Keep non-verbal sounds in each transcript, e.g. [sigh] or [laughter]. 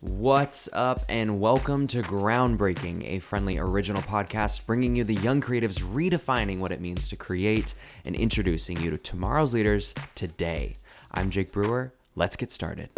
What's up, and welcome to Groundbreaking, a friendly original podcast bringing you the young creatives redefining what it means to create and introducing you to tomorrow's leaders today. I'm Jake Brewer. Let's get started.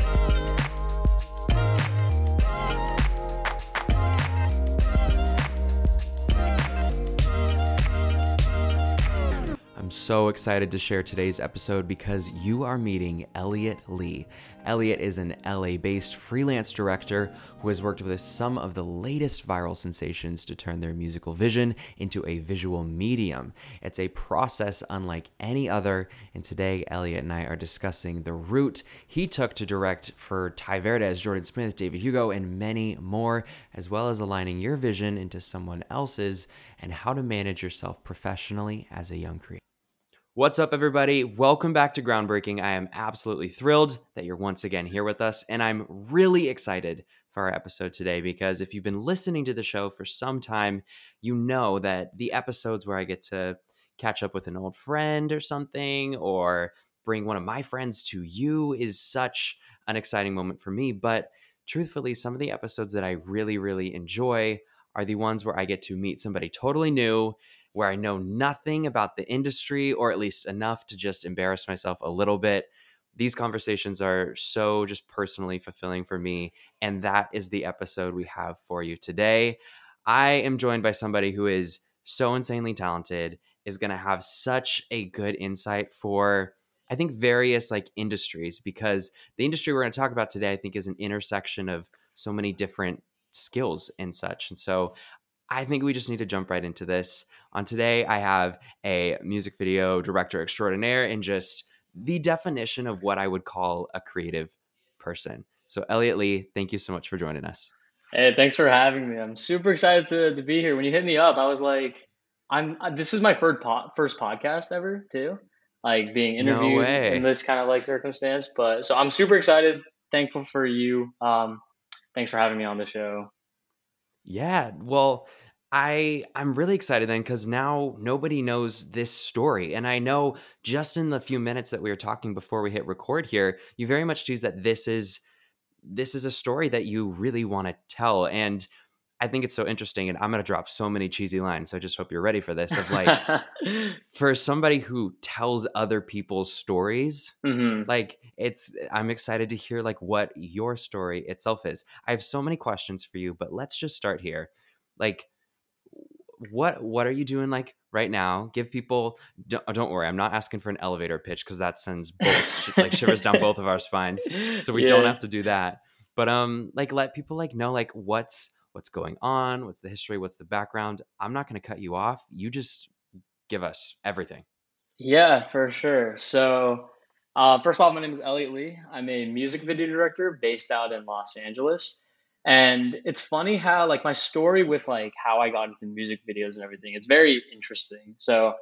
So excited to share today's episode because you are meeting Elliot Lee. Elliot is an LA based freelance director who has worked with some of the latest viral sensations to turn their musical vision into a visual medium. It's a process unlike any other, and today Elliot and I are discussing the route he took to direct for Tai Verdes, Jordan Smith, David Hugo, and many more, as well as aligning your vision into someone else's and how to manage yourself professionally as a young creator. What's up, everybody? Welcome back to Groundbreaking. I am absolutely thrilled that you're once again here with us, and I'm really excited for our episode today because if you've been listening to the show for some time, you know that the episodes where I get to catch up with an old friend or something, or bring one of my friends to you is such an exciting moment for me. But truthfully, some of the episodes that I really, really enjoy are the ones where I get to meet somebody totally new where I know nothing about the industry, or at least enough to just embarrass myself a little bit. These conversations are so just personally fulfilling for me. And that is the episode we have for you today. I am joined by somebody who is so insanely talented, is going to have such a good insight for. I think various like industries because the industry we're going to talk about today I think is an intersection of so many different skills and such. And so I think we just need to jump right into this. On today, I have a music video director extraordinaire and just the definition of what I would call a creative person. So, Elliot Lee, thank you so much for joining us. Hey, thanks for having me. I'm super excited to, to be here. When you hit me up, I was like, I'm this is my first po- first podcast ever too, like being interviewed no in this kind of like circumstance. But so I'm super excited, thankful for you. Um, thanks for having me on the show. Yeah, well, I I'm really excited then because now nobody knows this story, and I know just in the few minutes that we were talking before we hit record here, you very much choose that this is this is a story that you really want to tell, and I think it's so interesting. And I'm gonna drop so many cheesy lines, so I just hope you're ready for this. Of [laughs] like, for somebody who tells other people's stories, mm-hmm. like it's I'm excited to hear like what your story itself is. I have so many questions for you, but let's just start here, like what what are you doing like right now give people don't, don't worry i'm not asking for an elevator pitch because that sends both like shivers down both of our spines so we yeah. don't have to do that but um like let people like know like what's what's going on what's the history what's the background i'm not going to cut you off you just give us everything yeah for sure so uh, first off my name is elliot lee i'm a music video director based out in los angeles and it's funny how like my story with like how I got into music videos and everything, it's very interesting. So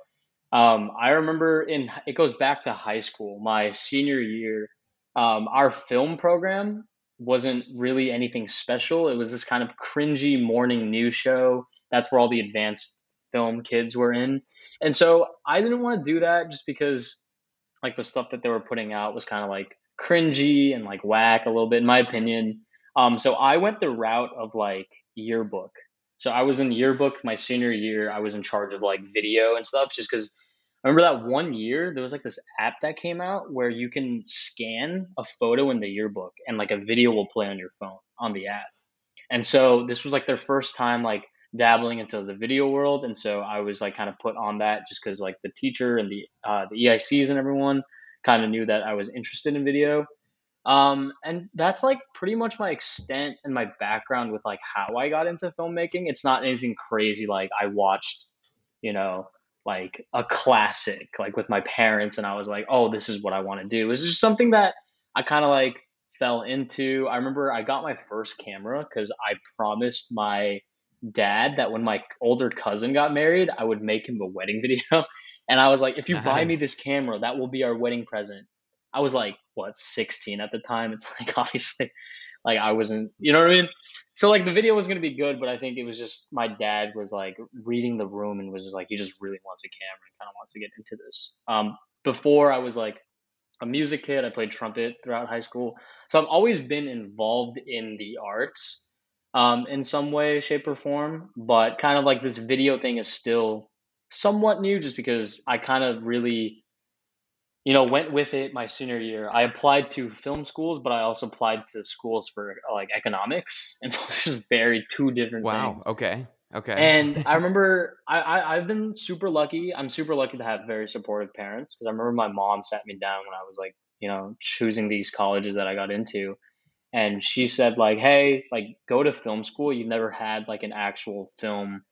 um, I remember in it goes back to high school, my senior year. Um, our film program wasn't really anything special. It was this kind of cringy morning news show. That's where all the advanced film kids were in. And so I didn't want to do that just because like the stuff that they were putting out was kind of like cringy and like whack a little bit in my opinion. Um, so I went the route of like yearbook. So I was in yearbook my senior year. I was in charge of like video and stuff just because I remember that one year there was like this app that came out where you can scan a photo in the yearbook and like a video will play on your phone on the app. And so this was like their first time like dabbling into the video world. And so I was like kind of put on that just because like the teacher and the uh, the EICs and everyone kind of knew that I was interested in video. Um, and that's like pretty much my extent and my background with like how I got into filmmaking. It's not anything crazy like I watched, you know, like a classic like with my parents and I was like, "Oh, this is what I want to do." It was just something that I kind of like fell into. I remember I got my first camera cuz I promised my dad that when my older cousin got married, I would make him a wedding [laughs] video. And I was like, "If you nice. buy me this camera, that will be our wedding present." I was like, what, 16 at the time. It's like, [laughs] obviously, like I wasn't, you know what I mean? So, like, the video was to be good, but I think it was just my dad was like reading the room and was just like, he just really wants a camera and kind of wants to get into this. Um, before I was like a music kid. I played trumpet throughout high school. So I've always been involved in the arts um, in some way, shape, or form. But kind of like this video thing is still somewhat new just because I kind of really, you know, went with it my senior year. I applied to film schools, but I also applied to schools for like economics. [laughs] And so it's just very two different Wow. things. Okay. Okay. And I [laughs] remember I, I, I've been super lucky. I'm super lucky to have very supportive parents because I remember my mom sat me down when I was like, you know, choosing these colleges that I got into. And she said, like, hey, like go to film school. You've never had like an actual film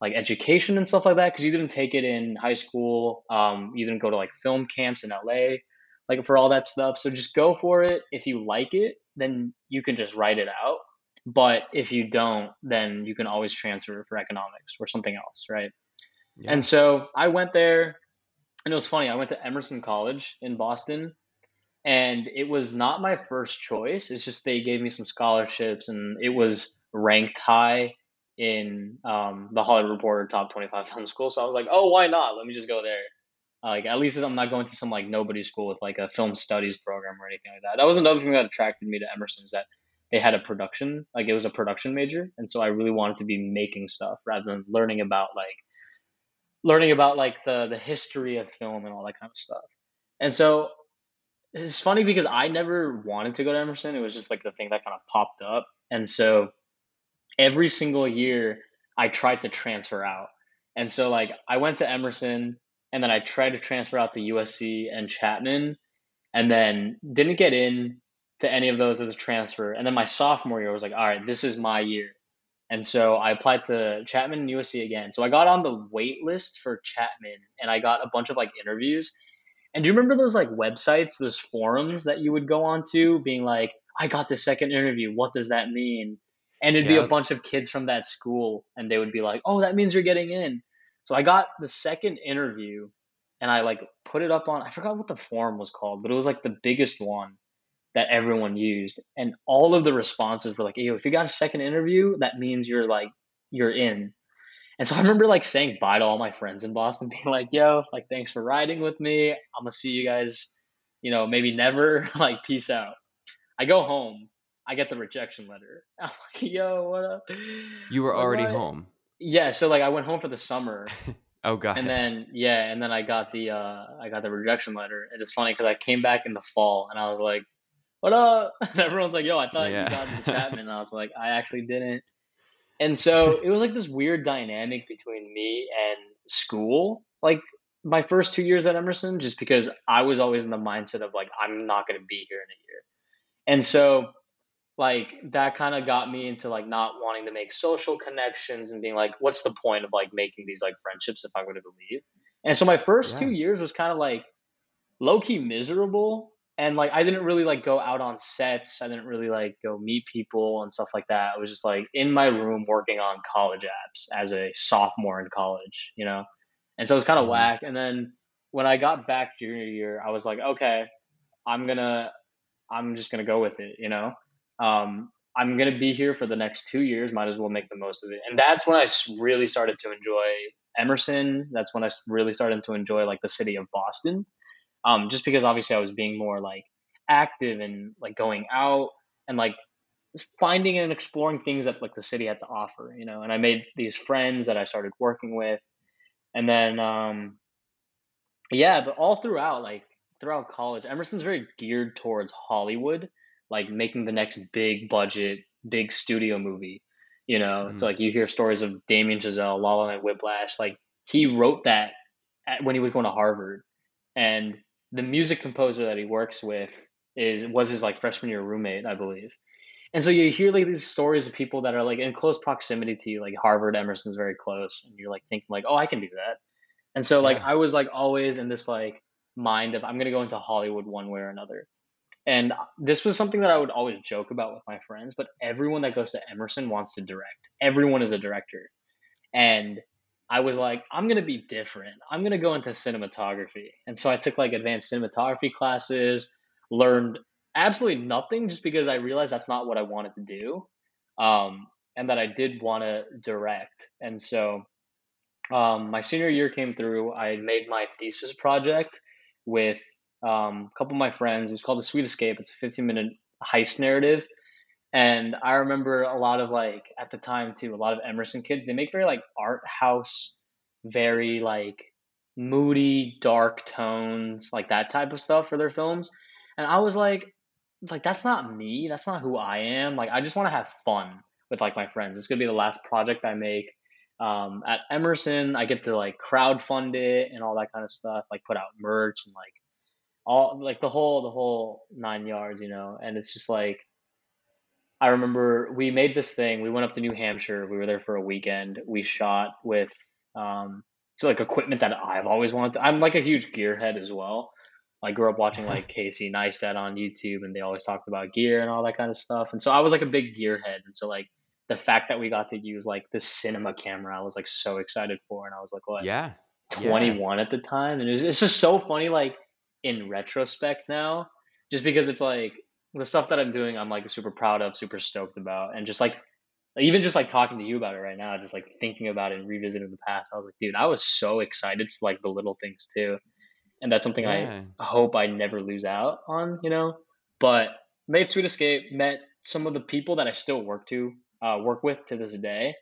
like education and stuff like that because you didn't take it in high school. Um, you didn't go to like film camps in LA, like for all that stuff. So just go for it. If you like it, then you can just write it out. But if you don't, then you can always transfer for economics or something else, right? yeah. And so I went there, and it was funny. I went to Emerson College in Boston, and it was not my first choice. It's just they gave me some scholarships, and it was ranked high in um, the Hollywood Reporter top 25 film school. So I was like, oh, why not? Let me just go there. Like at least I'm not going to some like nobody school with like a film studies program or anything like that. That was another thing that attracted me to Emerson is that they had a production, like it was a production major, and so I really wanted to be making stuff rather than learning about like learning about like the the history of film and all that kind of stuff. And so it's funny because I never wanted to go to Emerson. It was just like the thing that kind of popped up. And so every single year I tried to transfer out. And so like I went to Emerson and then I tried to transfer out to USC and Chapman and then didn't get in to any of those as a transfer. And then my sophomore year I was like, all right, this is my year. And so I applied to Chapman and USC again. So I got on the wait list for Chapman and I got a bunch of like interviews. And do you remember those like websites, those forums that you would go on to being like, I got the second interview. What does that mean? And it'd be a bunch of kids from that school and they would be like, oh, that means you're getting in. So I got the second interview and I like put it up on, I forgot what the forum was called, but it was like the biggest one that everyone used. And all of the responses were like, yo, if you got a second interview, that means you're like, you're in. And so I remember like saying bye to all my friends in Boston, [laughs] being like, yo, like, thanks for riding with me. I'm to see you guys, you know, maybe never. [laughs] like, peace out. I go home. I get the rejection letter. [laughs] I'm like, yo, what up? you were Like, already what? home. Yeah. So, like, I went home for the summer [laughs] Oh god. and then yeah and then i got the uh i got the rejection letter and it's funny because i came back in the fall and i was like what up [laughs] and everyone's like yo i thought Yeah. you got the chapman and i was like i actually didn't and so it was like this weird dynamic between me and school like my first two years at emerson just because i was always in the mindset of like i'm not going to be here in a year and so like that kind of got me into like not wanting to make social connections and being like what's the point of like making these like friendships if i'm going to leave and so my first Yeah. two years was kind of like low-key miserable and like i didn't really like go out on sets. I didn't really like go meet people and stuff like that. I was just like in my room working on college apps as a sophomore in college you know? And so it was kind of Mhm. whack. And then when i got back junior year i was like okay i'm gonna i'm just gonna go with it you know um, I'm going to be here for the next two years. Might as well make the most of it. And that's when I really started to enjoy Emerson. That's when I really started to enjoy like the city of Boston. Um, just because obviously I was being more like active and like going out and like finding and exploring things that like the city had to offer, you know. And I made these friends that I started working with, and then um, yeah, but all throughout like throughout college, Emerson's very geared towards Hollywood like making the next big budget, big studio movie. You know, it's Mhm. like you hear stories of Damien Chazelle, La La Land, Whiplash. Like he wrote that at, when he was going to Harvard, and the music composer that he works with is was his like freshman year roommate, I believe. And so you hear like these stories of people that are like in close proximity to you, like Harvard, Emerson's very close, and you're like thinking like, oh, I can do that. And so like Yeah. I was like always in this like mind of I'm gonna go into Hollywood one way or another. And this was something that I would always joke about with my friends, but everyone that goes to Emerson wants to direct. Everyone is a director. And I was like, I'm going to be different. I'm going to go into cinematography. And so I took like advanced cinematography classes, learned absolutely nothing just because I realized that's not what I wanted to do. Um, and that I did want to direct. And so um, my senior year came through. I made my thesis project with Um, a couple of my friends. It was called The Sweet Escape. It's a 15 minute heist narrative. And I remember a lot of like at the time too, a lot of Emerson kids. They make very like art house, very like moody, dark tones, like that type of stuff for their films. And I was like, like that's not me. That's not who I am. Like I just want to have fun with like my friends. It's gonna be the last project I make. Um, at Emerson, I get to like crowd fund it and all that kind of stuff, like put out merch and like all like the whole the whole nine yards, you know. And it's just like I remember we made this thing. We went up to New Hampshire. We were there for a weekend. We shot with um, it's like equipment that I've always wanted. To, I'm like a huge gearhead as well. I grew up watching [laughs] like Casey Neistat on YouTube, and they always talked about gear and all that kind of stuff. And so I was like a big gearhead. And so like the fact that we got to use like the cinema camera, I was like so excited for. And I was like, what? Yeah. 21 yeah. at the time, and it was, it's just so funny. Like in retrospect now, just because it's like the stuff that I'm doing, I'm like super proud of, super stoked about, and just like even just like talking to you about it right now, just like thinking about it and revisiting the past, I was like, dude, I was so excited for like the little things too, and that's something yeah. I hope I never lose out on, you know. But made Sweet Escape, met some of the people that I still work to uh, work with to this day,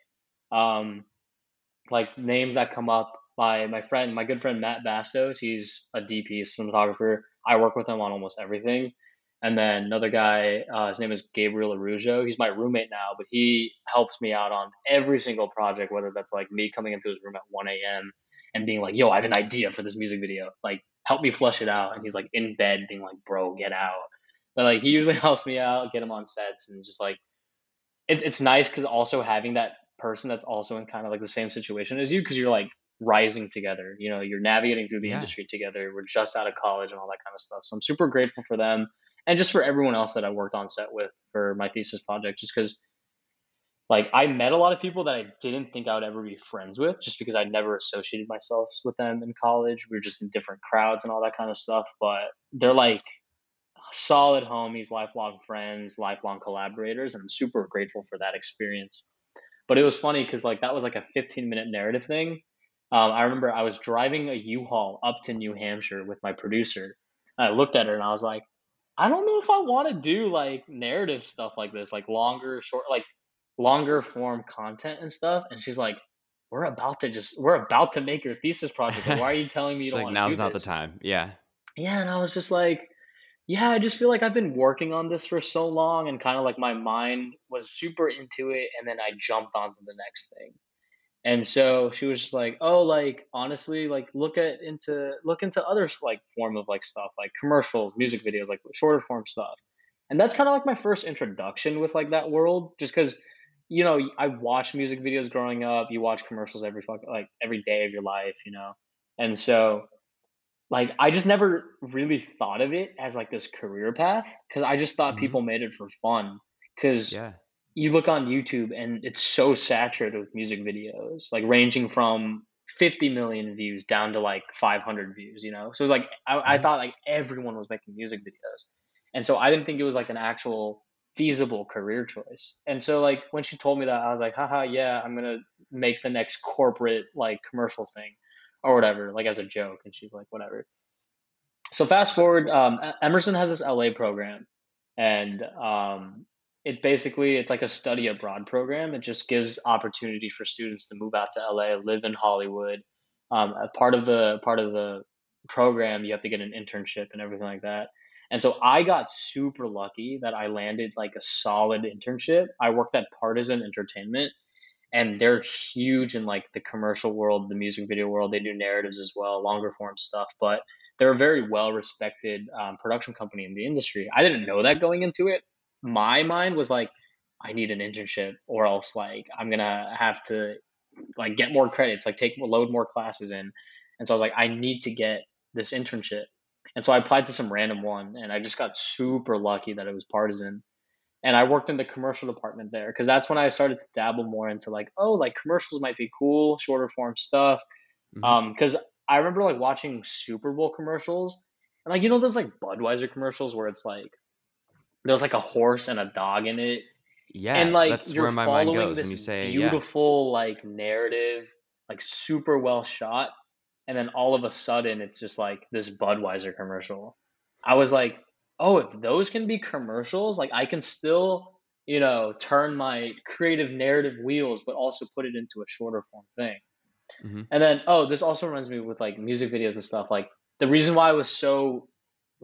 um, like names that come up. My my friend, my good friend Matt Bastos, he's a DP cinematographer. I work with him on almost everything. And then another guy, uh, his name is Gabriel Arujo. He's my roommate now, but he helps me out on every single project, whether that's like me coming into his room at 1 a.m. and being like, yo, I have an idea for this music video. Like, help me flush it out. And he's like in bed being like, bro, get out. But like, he usually [laughs] helps me out, get him on sets, and just like, it's it's nice because also having that person that's also in kind of like the same situation as you, because you're like rising together. You know, you're navigating through the yeah. industry together. We're just out of college and all that kind of stuff. So I'm super grateful for them and just for everyone else that I worked on set with for my thesis project, just because like I met a lot of people that I didn't think I would ever be friends with, just because I never associated myself with them in college. We were just in different crowds and all that kind of stuff. But they're like solid homies, lifelong friends, lifelong collaborators, and I'm super grateful for that experience. But it was funny because like that was like a 15 minute narrative thing. Um, I remember I was driving a U-Haul up to New Hampshire with my producer. I looked at her and I was like, I don't know if I want to do like narrative stuff like this, like longer, short, like longer form content and stuff. And she's like, "We're about to just, we're about to make your thesis project. why are you [laughs] telling me you don't like, want to Now's not this? the time. Yeah. Yeah, and I was just like, yeah, I just feel like I've been working on this for so long, and kind of like my mind was super into it, and then I jumped onto the next thing. And so she was just like, "Oh, like honestly, like look at into look into other like form of like stuff, like commercials, music videos, like shorter form stuff." And that's kind of like my first introduction with like that world, just because you know I watched music videos growing up. You watch commercials every fuck like every day of your life, you know, and so like I just never really thought of it as like this career path because I just thought mm-hmm. people made it for fun because yeah you look on YouTube and it's so saturated with music videos, like ranging from 50 million views down to like 500 views, you know? So it was like, I, I mm-hmm. thought like everyone was making music videos. And so I didn't think it was like an actual feasible career choice. And so like when she told me that, I was like, haha, yeah, I'm going to make the next corporate like commercial thing or whatever, like as a joke. And she's like, whatever. So fast forward, um, Emerson has this LA program and um, it basically it's like a study abroad program. It just gives opportunity for students to move out to LA, live in Hollywood. Um, a part of the part of the program, you have to get an internship and everything like that. And so I got super lucky that I landed like a solid internship. I worked at Partisan Entertainment, and they're huge in like the commercial world, the music video world. They do narratives as well, longer form stuff, but they're a very well respected um, production company in the industry. I didn't know that going into it my mind was like, I need an internship or else like I'm gonna have to like get more credits, like take load more classes in. And so I was like, I need to get this internship. And so I applied to some random one and I just got super lucky that it was partisan. And I worked in the commercial department there because that's when I started to dabble more into like, oh, like commercials might be cool, shorter form stuff. Mm-hmm. Um, because I remember like watching Super Bowl commercials and like you know those like Budweiser commercials where it's like there's like a horse and a dog in it. Yeah, and like that's you're where my following mind goes this when you say beautiful yeah. like narrative, like super well shot, and then all of a sudden it's just like this Budweiser commercial, I was like, oh, if those can be commercials, like I can still, you know, turn my creative narrative wheels, but also put it into a shorter form thing. Mm-hmm. And then, oh, this also reminds me with like music videos and stuff. Like the reason why I was so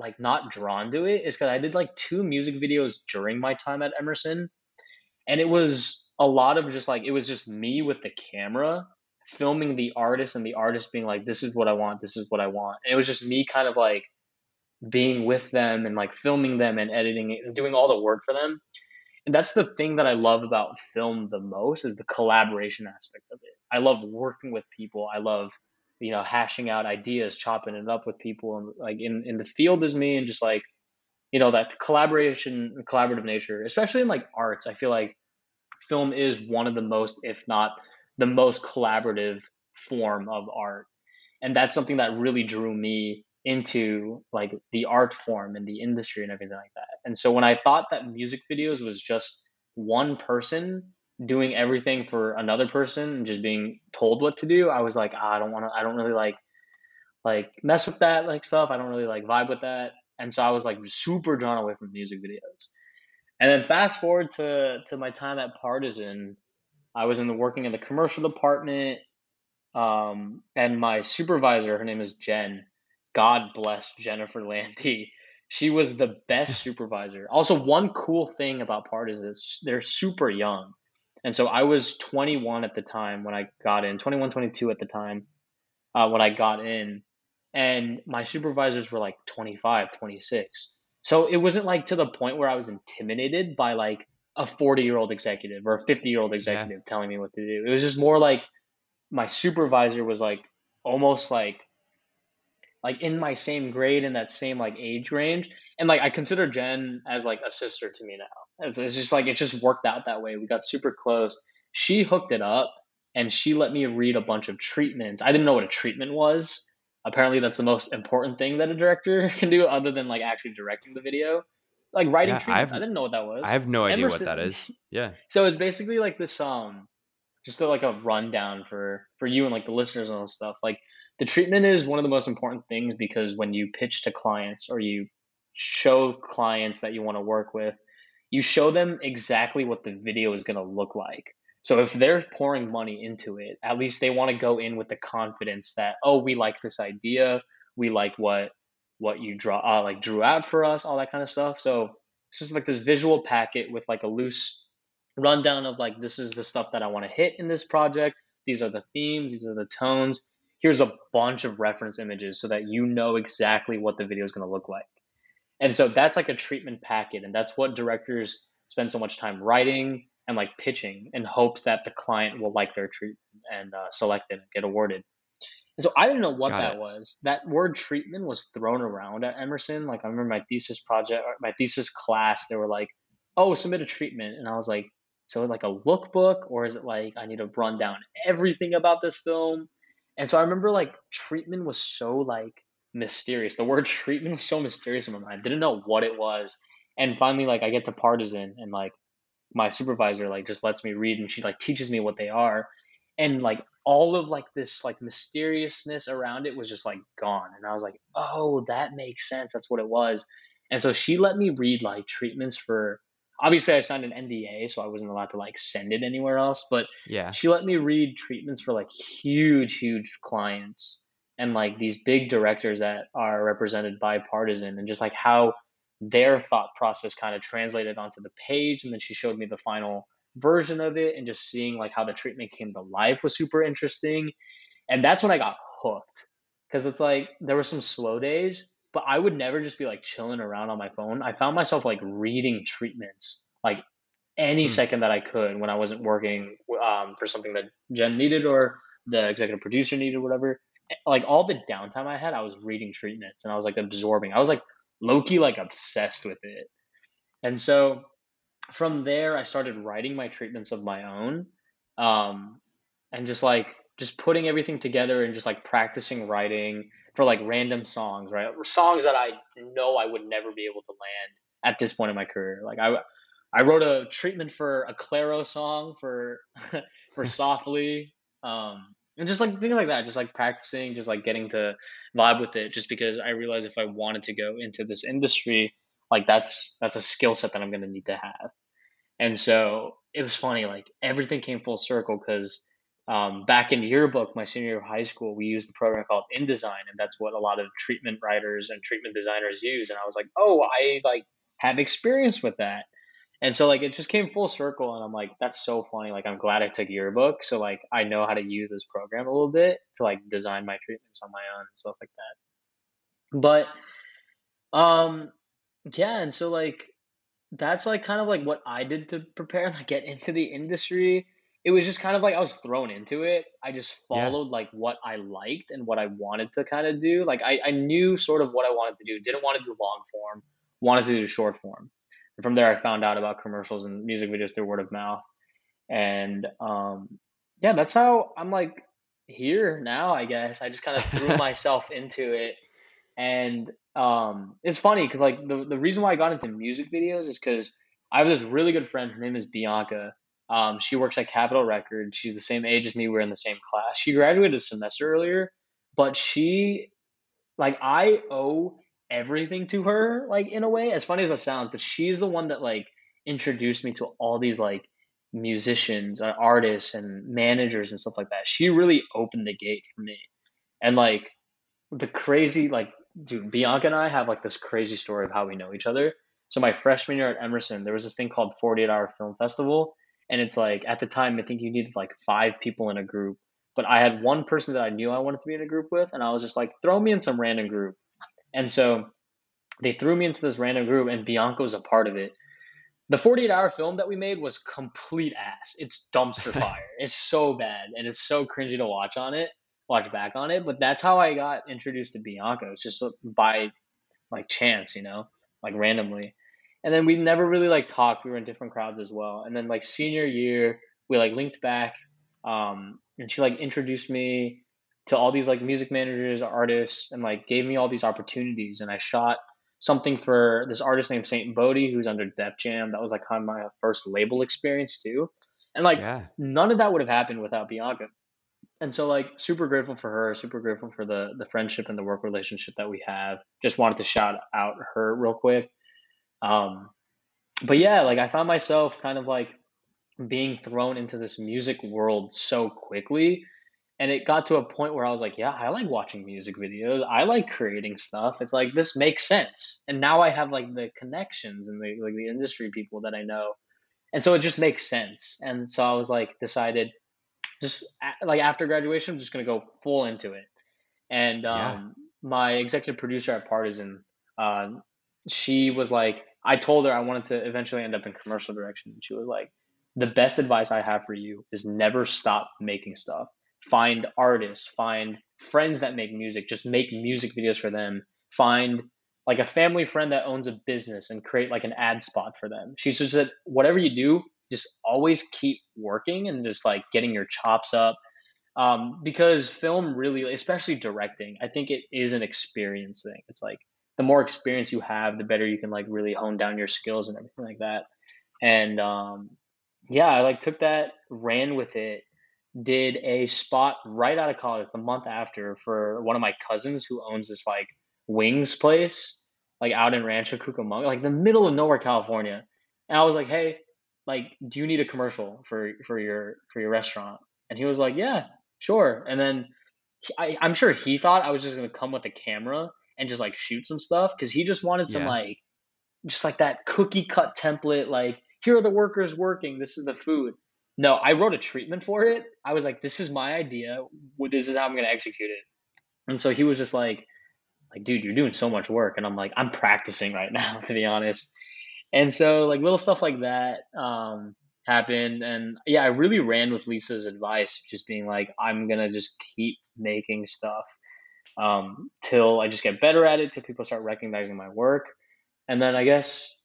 like not drawn to it is because I did like two music videos during my time at Emerson, and it was a lot of just like it was just me with the camera filming the artist and the artist being like, "This is what I want. This is what I want." And it was just me kind of like being with them and like filming them and editing it and doing all the work for them. And that's the thing that I love about film the most is the collaboration aspect of it. I love working with people. I love, you know, hashing out ideas, chopping it up with people and like in, in the field is me and just like, you know, that collaboration, collaborative nature, especially in like arts. I feel like film is one of the most, if not the most collaborative form of art. And that's something that really drew me into like the art form and the industry and everything like that. And so when I thought that music videos was just one person doing everything for another person and just being told what to do, I was like, ah, I don't want to, I don't really like, like mess with that like stuff. I don't really like vibe with that. And so I was like super drawn away from music videos. And then fast forward to to my time at Partisan, I was in the working in the commercial department. Um, and my supervisor, her name is Jen God bless Jennifer Landy. She was the best [laughs] supervisor. Also, one cool thing about Partisan is they're super young. And so I was 21 at the time when I got in, 21, 22 at the time uh, when I got in. And my supervisors were like 25, 26. So it wasn't like to the point where I was intimidated by like a 40 year old executive or a 50 year old executive yeah. telling me what to do. It was just more like my supervisor was like almost like like in my same grade in that same like age range and like i consider jen as like a sister to me now. It's, it's just like it just worked out that way. We got super close. She hooked it up and she let me read a bunch of treatments. I didn't know what a treatment was. Apparently that's the most important thing that a director [laughs] can do other than like actually directing the video. Like writing yeah, treatments. I've, i did not know what that was. I have no idea Emerson, what that is. Yeah. So it's basically like this um just a, like a rundown for for you and like the listeners and all stuff. Like the treatment is one of the most important things because when you pitch to clients or you show clients that you want to work with, you show them exactly what the video is going to look like. So if they're pouring money into it, at least they want to go in with the confidence that oh, we like this idea, we like what what you draw uh, like drew out for us, all that kind of stuff. So it's just like this visual packet with like a loose rundown of like this is the stuff that I want to hit in this project. These are the themes, these are the tones here's a bunch of reference images so that you know exactly what the video is going to look like. And so that's like a treatment packet. And that's what directors spend so much time writing and like pitching in hopes that the client will like their treatment and uh, select it and get awarded. And so I didn't know what Got that it. was. That word treatment was thrown around at Emerson. Like I remember my thesis project, my thesis class, they were like, oh, submit a treatment. And I was like, so like a lookbook or is it like I need to run down everything about this film? And so I remember like treatment was so like mysterious. The word [laughs] treatment was so mysterious in my mind. Didn't know what it was. And finally, like I get to partisan and like my supervisor like just lets me read and she like teaches me what they are. And like all of like this like mysteriousness around it was just like gone. And I was like, oh, that makes sense. That's what it was. And so she let me read like treatments for obviously I signed an NDA, so I wasn't allowed to like send it anywhere else. But yeah, she let me read treatments for like huge, huge clients and like these big directors that are represented by Partisan, and just like how their thought process kind of translated onto the page. And then she showed me the final version of it, and just seeing like how the treatment came to life was super interesting. And that's when I got hooked because it's like there were some slow days but I would never just be like chilling around on my phone. I found myself like reading treatments like any mm. second that I could when I wasn't working um, for something that Jen needed or the executive producer needed, whatever. Like all the downtime I had, I was reading treatments and I was like absorbing. I was like Loki, like obsessed with it. And so from there, I started writing my treatments of my own, um, and just like just putting everything together and just like practicing writing for like random songs, right? Songs that I know I would never be able to land at this point in my career. Like I, I wrote a treatment for a Clairo song for, [laughs] for softly. Um, and just like things like that, just like practicing, just like getting to vibe with it. Just because I realized if I wanted to go into this industry, like that's that's a skill set that I'm gonna need to have. And so it was funny, like everything came full circle because um, back in yearbook, my senior year of high school, we used a program called InDesign, and that's what a lot of treatment writers and treatment designers use. And I was like, oh, I like have experience with that. And so like it just came full circle, and I'm like, that's so funny. Like I'm glad I took yearbook, so like I know how to use this program a little bit to like design my treatments on my own and stuff like that. But um, yeah, and so like that's like kind of like what I did to prepare and like get into the industry it was just kind of like I was thrown into it. I just followed yeah. like what I liked and what I wanted to kind of do. Like I, I knew sort of what I wanted to do. Didn't want to do long form, wanted to do short form. And from there I found out about commercials and music videos through word of mouth. And um yeah, that's how I'm like here now, I guess. I just kind of [laughs] threw myself into it. And um it's funny because like the, the reason why I got into music videos is because I have this really good friend, her name is Bianca um, she works at Capitol Records. She's the same age as me. We're in the same class. She graduated a semester earlier, but she, like, I owe everything to her, like, in a way, as funny as that sounds, but she's the one that, like, introduced me to all these, like, musicians, and artists, and managers and stuff like that. She really opened the gate for me. And, like, the crazy, like, dude, Bianca and I have, like, this crazy story of how we know each other. So, my freshman year at Emerson, there was this thing called 48 Hour Film Festival and it's like at the time i think you needed like five people in a group but i had one person that i knew i wanted to be in a group with and i was just like throw me in some random group and so they threw me into this random group and bianca was a part of it. The 48 hour film that we made was complete ass. It's dumpster [laughs] fire. It's so bad and it's so cringy to watch on it watch back on it but that's how i got introduced to bianca it's just by like chance you know like randomly. And then we never really like talked. We were in different crowds as well. And then like senior year, we like linked back, um, and she like introduced me to all these like music managers, artists, and like gave me all these opportunities. And I shot something for this artist named Saint Bodhi, who's under Def Jam. That was like kind of my first label experience too. And like yeah. none of that would have happened without Bianca. And so like super grateful for her, super grateful for the the friendship and the work relationship that we have. Just wanted to shout out her real quick. Um, but yeah, like I found myself kind of like being thrown into this music world so quickly. And it got to a point where I was like, yeah, I like watching music videos. I like creating stuff. It's like this makes sense. And now I have like the connections and the like the industry people that I know. And so it just makes sense. And so I was like decided just like after graduation, I'm just going to go full into it. And um, yeah. my executive producer at Partisan, uh, she was like, I told her I wanted to eventually end up in commercial direction. And she was like, the best advice I have for you is never stop making stuff. Find artists, find friends that make music, just make music videos for them. Find like a family friend that owns a business and create like an ad spot for them. She just said, whatever you do, just always keep working and just like getting your chops up. Um, because film really, especially directing, I think it is an experience thing. It's like the more experience you have, the better you can like really hone down your skills and everything like that. And um, yeah, I like took that, ran with it, did a spot right out of college the month after for one of my cousins who owns this like wings place, like out in Rancho Cucamonga, like the middle of nowhere, California. And I was like, hey, like, do you need a commercial for for your for your restaurant? And he was like, yeah, sure. And then I, I'm sure he thought I was just gonna come with a camera and just like shoot some stuff because he just wanted some yeah. like just like that cookie cut template like here are the workers working this is the food no i wrote a treatment for it. I was like this is my idea. This is how i'm going to execute it. And so he was just like like dude you're doing so much work. And i'm like i'm practicing right [laughs] now to be honest. And so like little stuff like that um happened. And yeah i really ran with lisa's advice just being like i'm gonna just keep making stuff um, till I just get better at it, till people start recognizing my work. And then I guess,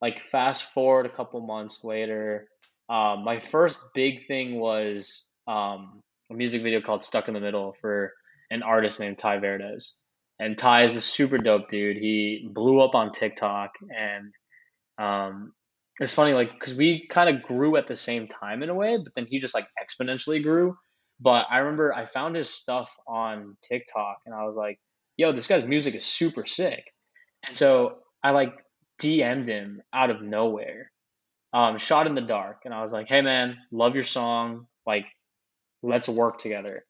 like, fast forward a couple months later, um, my first big thing was um, a music video called Stuck in the Middle for an artist named Tai Verdes. And Tai is a super dope dude. He blew up on TikTok and um, it's funny, like, because we kind of grew at the same time in a way, but then he just like exponentially grew But I remember I found his stuff on TikTok and I was like, yo, this guy's music is super sick. And so I like DM'd him out of nowhere, um, shot in the dark. And I was like, hey, man, love your song. Like, let's work together.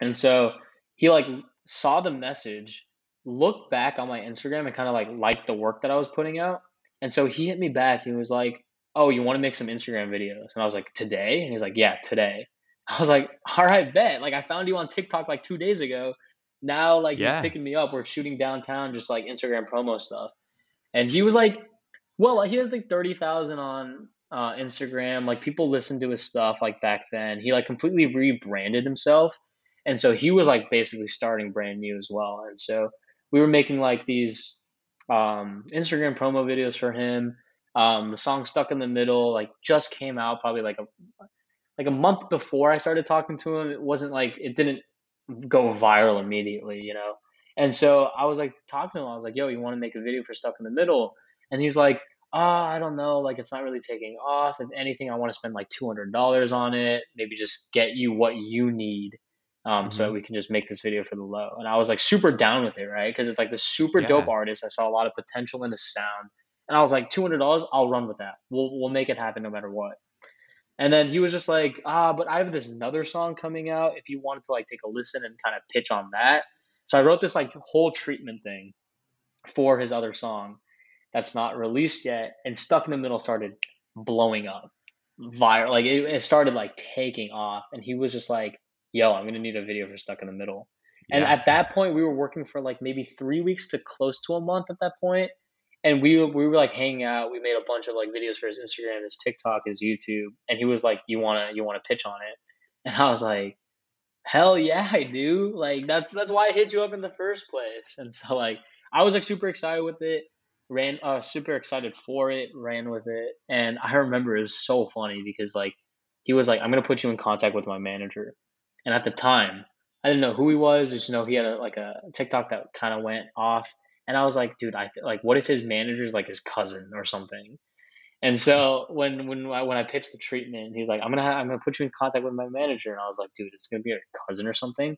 And so he like saw the message, looked back on my Instagram and kind of like liked the work that I was putting out. And so he hit me back. He was like, oh, you want to make some Instagram videos? And I was like, today? And he's like, yeah, today. [laughs] I was like, all right, bet. Like I found you on TikTok like two days ago. Now like yeah. he's picking me up. We're shooting downtown, just like Instagram promo stuff. And he was like, well, he had like thirty thousand on uh, Instagram. Like people listened to his stuff like back then. He like completely rebranded himself, and so he was like basically starting brand new as well. And so we were making like these um, Instagram promo videos for him. Um, the song "Stuck in the Middle" like just came out probably like a like a month before I started talking to him. It wasn't like it didn't go viral immediately, you know. And so I was like talking to him. I was like, "Yo, you want to make a video for Stuck in the Middle?" And he's like, "Ah, oh, I don't know. Like, it's not really taking off. If anything, I want to spend like two hundred dollars on it. Maybe just get you what you need." Um, mm-hmm. so we can just make this video for the low. And I was like super down with it, right? Because it's like the super yeah. dope artist. I saw a lot of potential in his sound, and I was like, two hundred dollars, I'll run with that. We'll we'll make it happen no matter what. And then he was just like, ah, but I have this another song coming out. If you wanted to like take a listen and kind of pitch on that. So I wrote this like whole treatment thing for his other song that's not released yet. And Stuck in the Middle started blowing up viral. Like it, it started like taking off. And he was just like, yo, I'm going to need a video for Stuck in the Middle. And at that point, we were working for like maybe three weeks to close to a month at that point and we we were like hanging out. We made a bunch of like videos for his Instagram, his TikTok, his YouTube, and he was like, "You wanna you wanna pitch on it?" And I was like, "Hell yeah, I do!" Like that's that's why I hit you up in the first place. And so like I was like super excited with it, ran uh super excited for it, ran with it, and I remember it was so funny because like he was like, "I'm gonna put you in contact with my manager," and at the time I didn't know who he was. Just know he had a, like a TikTok that kind of went off and I was like, dude, I like, what if his manager's like his cousin or something? And so when when I, when I pitched the treatment, he's like, I'm gonna I'm gonna put you in contact with my manager, and I was like, dude, it's gonna be a cousin or something.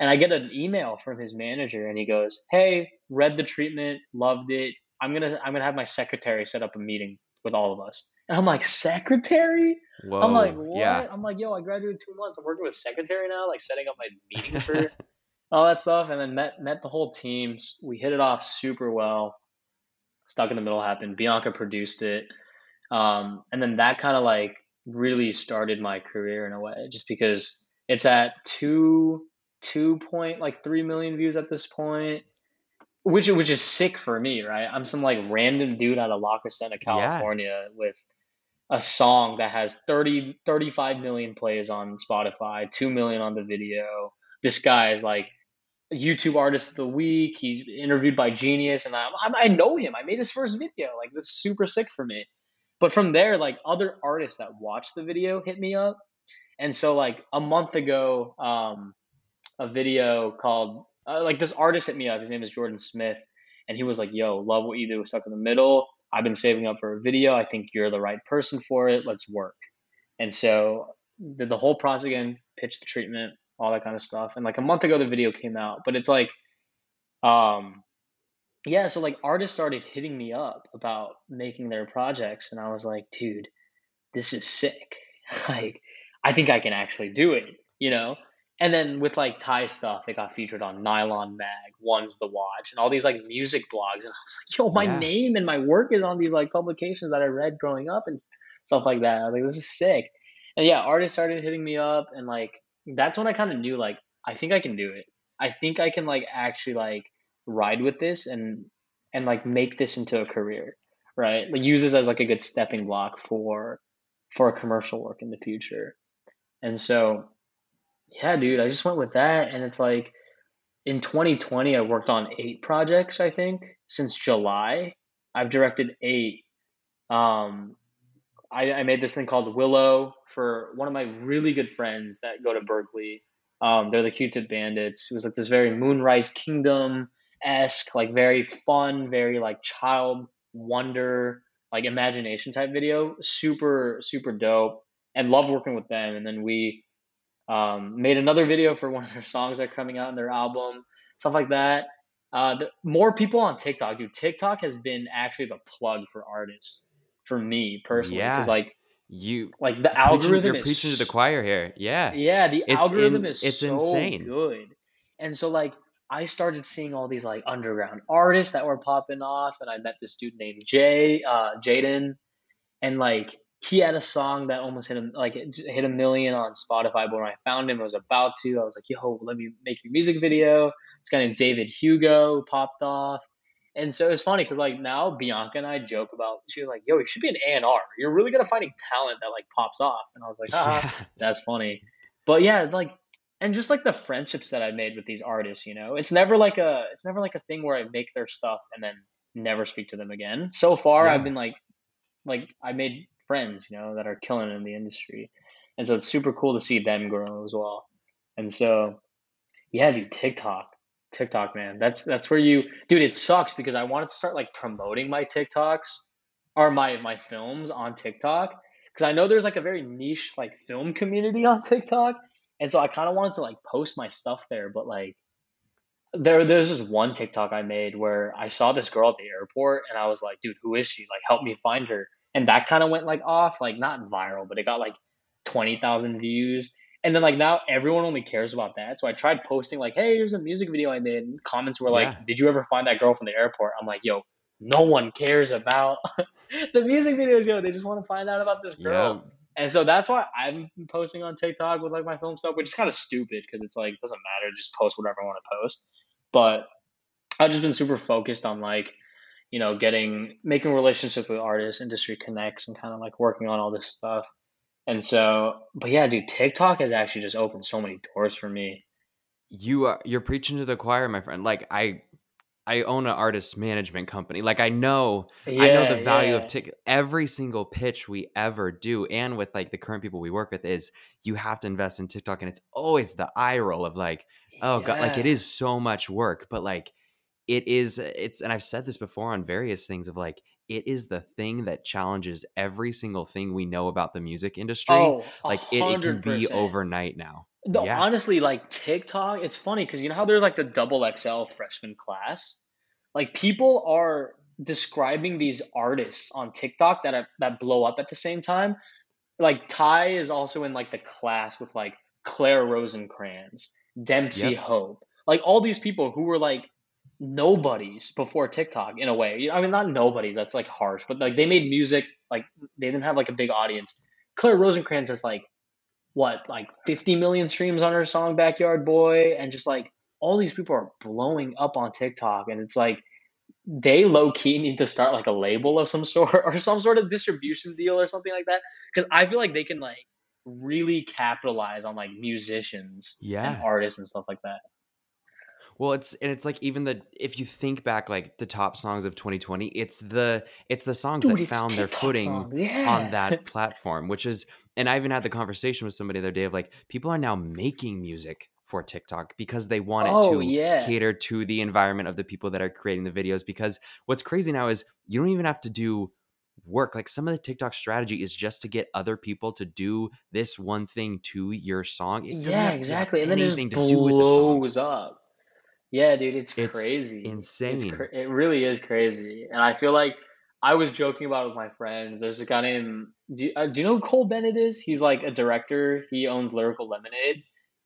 And I get an email from his manager, and he goes, Hey, read the treatment, loved it. I'm gonna I'm gonna have my secretary set up a meeting with all of us. And I'm like, secretary? Whoa, I'm like, what? Yeah. I'm like, yo, I graduated two months. I'm working with secretary now, like setting up my meetings for [laughs] [laughs] all that stuff, and then met met the whole team. We hit it off super well. Stuck in the middle happened. Bianca produced it, um, and then that kind of like really started my career in a way, just because it's at two two point like three million views at this point, which which is sick for me, right? I'm some like random dude out of La Crescenta, California, yeah. with a song that has 30 35 million plays on Spotify, 2 million on the video. This guy is like YouTube Artist of the Week. He's interviewed by Genius, and I, I know him. I made his first video. Like that's super sick for me. But from there, like other artists that watched the video hit me up, and so like a month ago, um, a video called uh, like this artist hit me up. His name is Jordan Smith, and he was like, "Yo, love what you do. Stuck in the middle. I've been saving up for a video. I think you're the right person for it. Let's work." And so did the whole process again, pitched the treatment, all that kind of stuff. And like a month ago, the video came out, but it's like, um, yeah. So like artists started hitting me up about making their projects, and I was like, dude, this is sick. [laughs] like, I think I can actually do it, you know. And then with like Tai stuff, it got featured on Nylon Mag, Ones to Watch, and all these like music blogs. And I was like, yo, my yeah. name and my work is on these like publications that I read growing up and stuff like that. I was like, this is sick. And yeah, artists started hitting me up and like that's when I kind of knew like I think I can do it. I think I can like actually like ride with this and and like make this into a career, right? Like use this as like a good stepping block for for a commercial work in the future. And so yeah, dude, I just went with that and it's like in 2020 I worked on 8 projects, I think, since July. I've directed 8 um I, I made this thing called Willow for one of my really good friends that go to Berkeley. Um, they're the Q-Tip Bandits. It was like this very Moonrise Kingdom esque, like very fun, very like child wonder, like imagination type video. Super super dope, and love working with them. And then we Um, made another video for one of their songs that are coming out in their album, stuff like that. Uh, the, more people on TikTok, dude. TikTok has been actually the plug for artists for me personally, because Yeah. like You like the preaching, algorithm you're is preaching to the choir here. Yeah. yeah, the It's algorithm in is it's so insane. good. And so like I started seeing all these like underground artists that were popping off and I met this dude named Jay, uh Jaden, and like he had a song that almost hit him like hit a million on Spotify, but when I found him, I was about to, I was like, yo, let me make your music video. This guy named David Hugo popped off. And so it's funny because like now Bianca and I joke about she was like, yo, you should be an A&R. You're really good at finding talent that like pops off. And I was like, ah, [laughs] Yeah. that's funny. But yeah, like and just like the friendships that I made with these artists, you know, it's never like a it's never like a thing where I make their stuff and then never speak to them again. So far, I've been like like I made friends, you know, that are killing in the industry, and so it's super cool to see them grow as well. And so, yeah, dude, TikTok, TikTok, man, that's that's where you, dude. It sucks because I wanted to start like promoting my TikToks or my my films on TikTok because I know there's like a very niche like film community [laughs] on TikTok, and so I kind of wanted to like post my stuff there, but like there there's this one TikTok I made where I saw this girl at the airport and I was like, dude, who is she? Like help me find her. And that kind of went like off, like not viral, but it got like 20,000 views. And then like now everyone only cares about that. So I tried posting like, hey, here's a music video I made. And comments were like, Yeah. did you ever find that girl from the airport? I'm like, yo, no one cares about [laughs] the music videos, yo. They just want to find out about this girl. Yeah. And so that's why I'm posting on TikTok with like my film stuff, which is kind of stupid because it's like it doesn't matter, just post whatever I want to post. But I've just been super focused on like, you know, getting making relationships with artists, industry connects, and kind of like working on all this stuff. And so, but yeah, dude, TikTok has actually just opened so many doors for me. You are you're preaching to the choir, my friend. Like I I own an artist management company. Like I know I know the value yeah. of tick every single pitch we ever do and with like the current people we work with is you have to invest in TikTok and it's always the eye roll of like, oh god, like it is so much work, but like it is uh, it's and I've said this before on various things of like it is the thing that challenges every single thing we know about the music industry. Oh, like it, it can be overnight now. No, Yeah. honestly, like TikTok, it's funny because you know how there's like the double XL freshman class? Like people are describing these artists on TikTok that are, that blow up at the same time. Like Tai is also in like the class with like Claire Rosinkranz, Dempsey Yep. Hope, like all these people who were like nobodies before TikTok in a way. I mean, not nobodies, that's like harsh, but like they made music, like they didn't have like a big audience. Claire Rosinkranz has like what like 50 million streams on her song backyard boy and just like all these people are blowing up on tiktok and it's like they low key need to start like a label of some [laughs] sort or some sort of distribution deal or something like that because i feel like they can like really capitalize on like musicians and Yeah. artists and stuff like that Well, it's and it's like even the if you think back like the top songs of 2020, it's the it's the songs dude that found their footing yeah on that [laughs] platform, which is and I even had the conversation with somebody the other day of like people are now making music for TikTok because they want it oh to yeah. cater to the environment of the people that are creating the videos because what's crazy now is you don't even have to do work like some of the TikTok strategy is just to get other people to do this one thing to your song. It yeah have to have exactly and then it just to do with the blows up yeah dude it's It's crazy it's insane. it really is crazy and i feel like i was joking about it with my friends there's a guy named do, you- uh, do you know who cole bennett is he's like a director he owns lyrical lemonade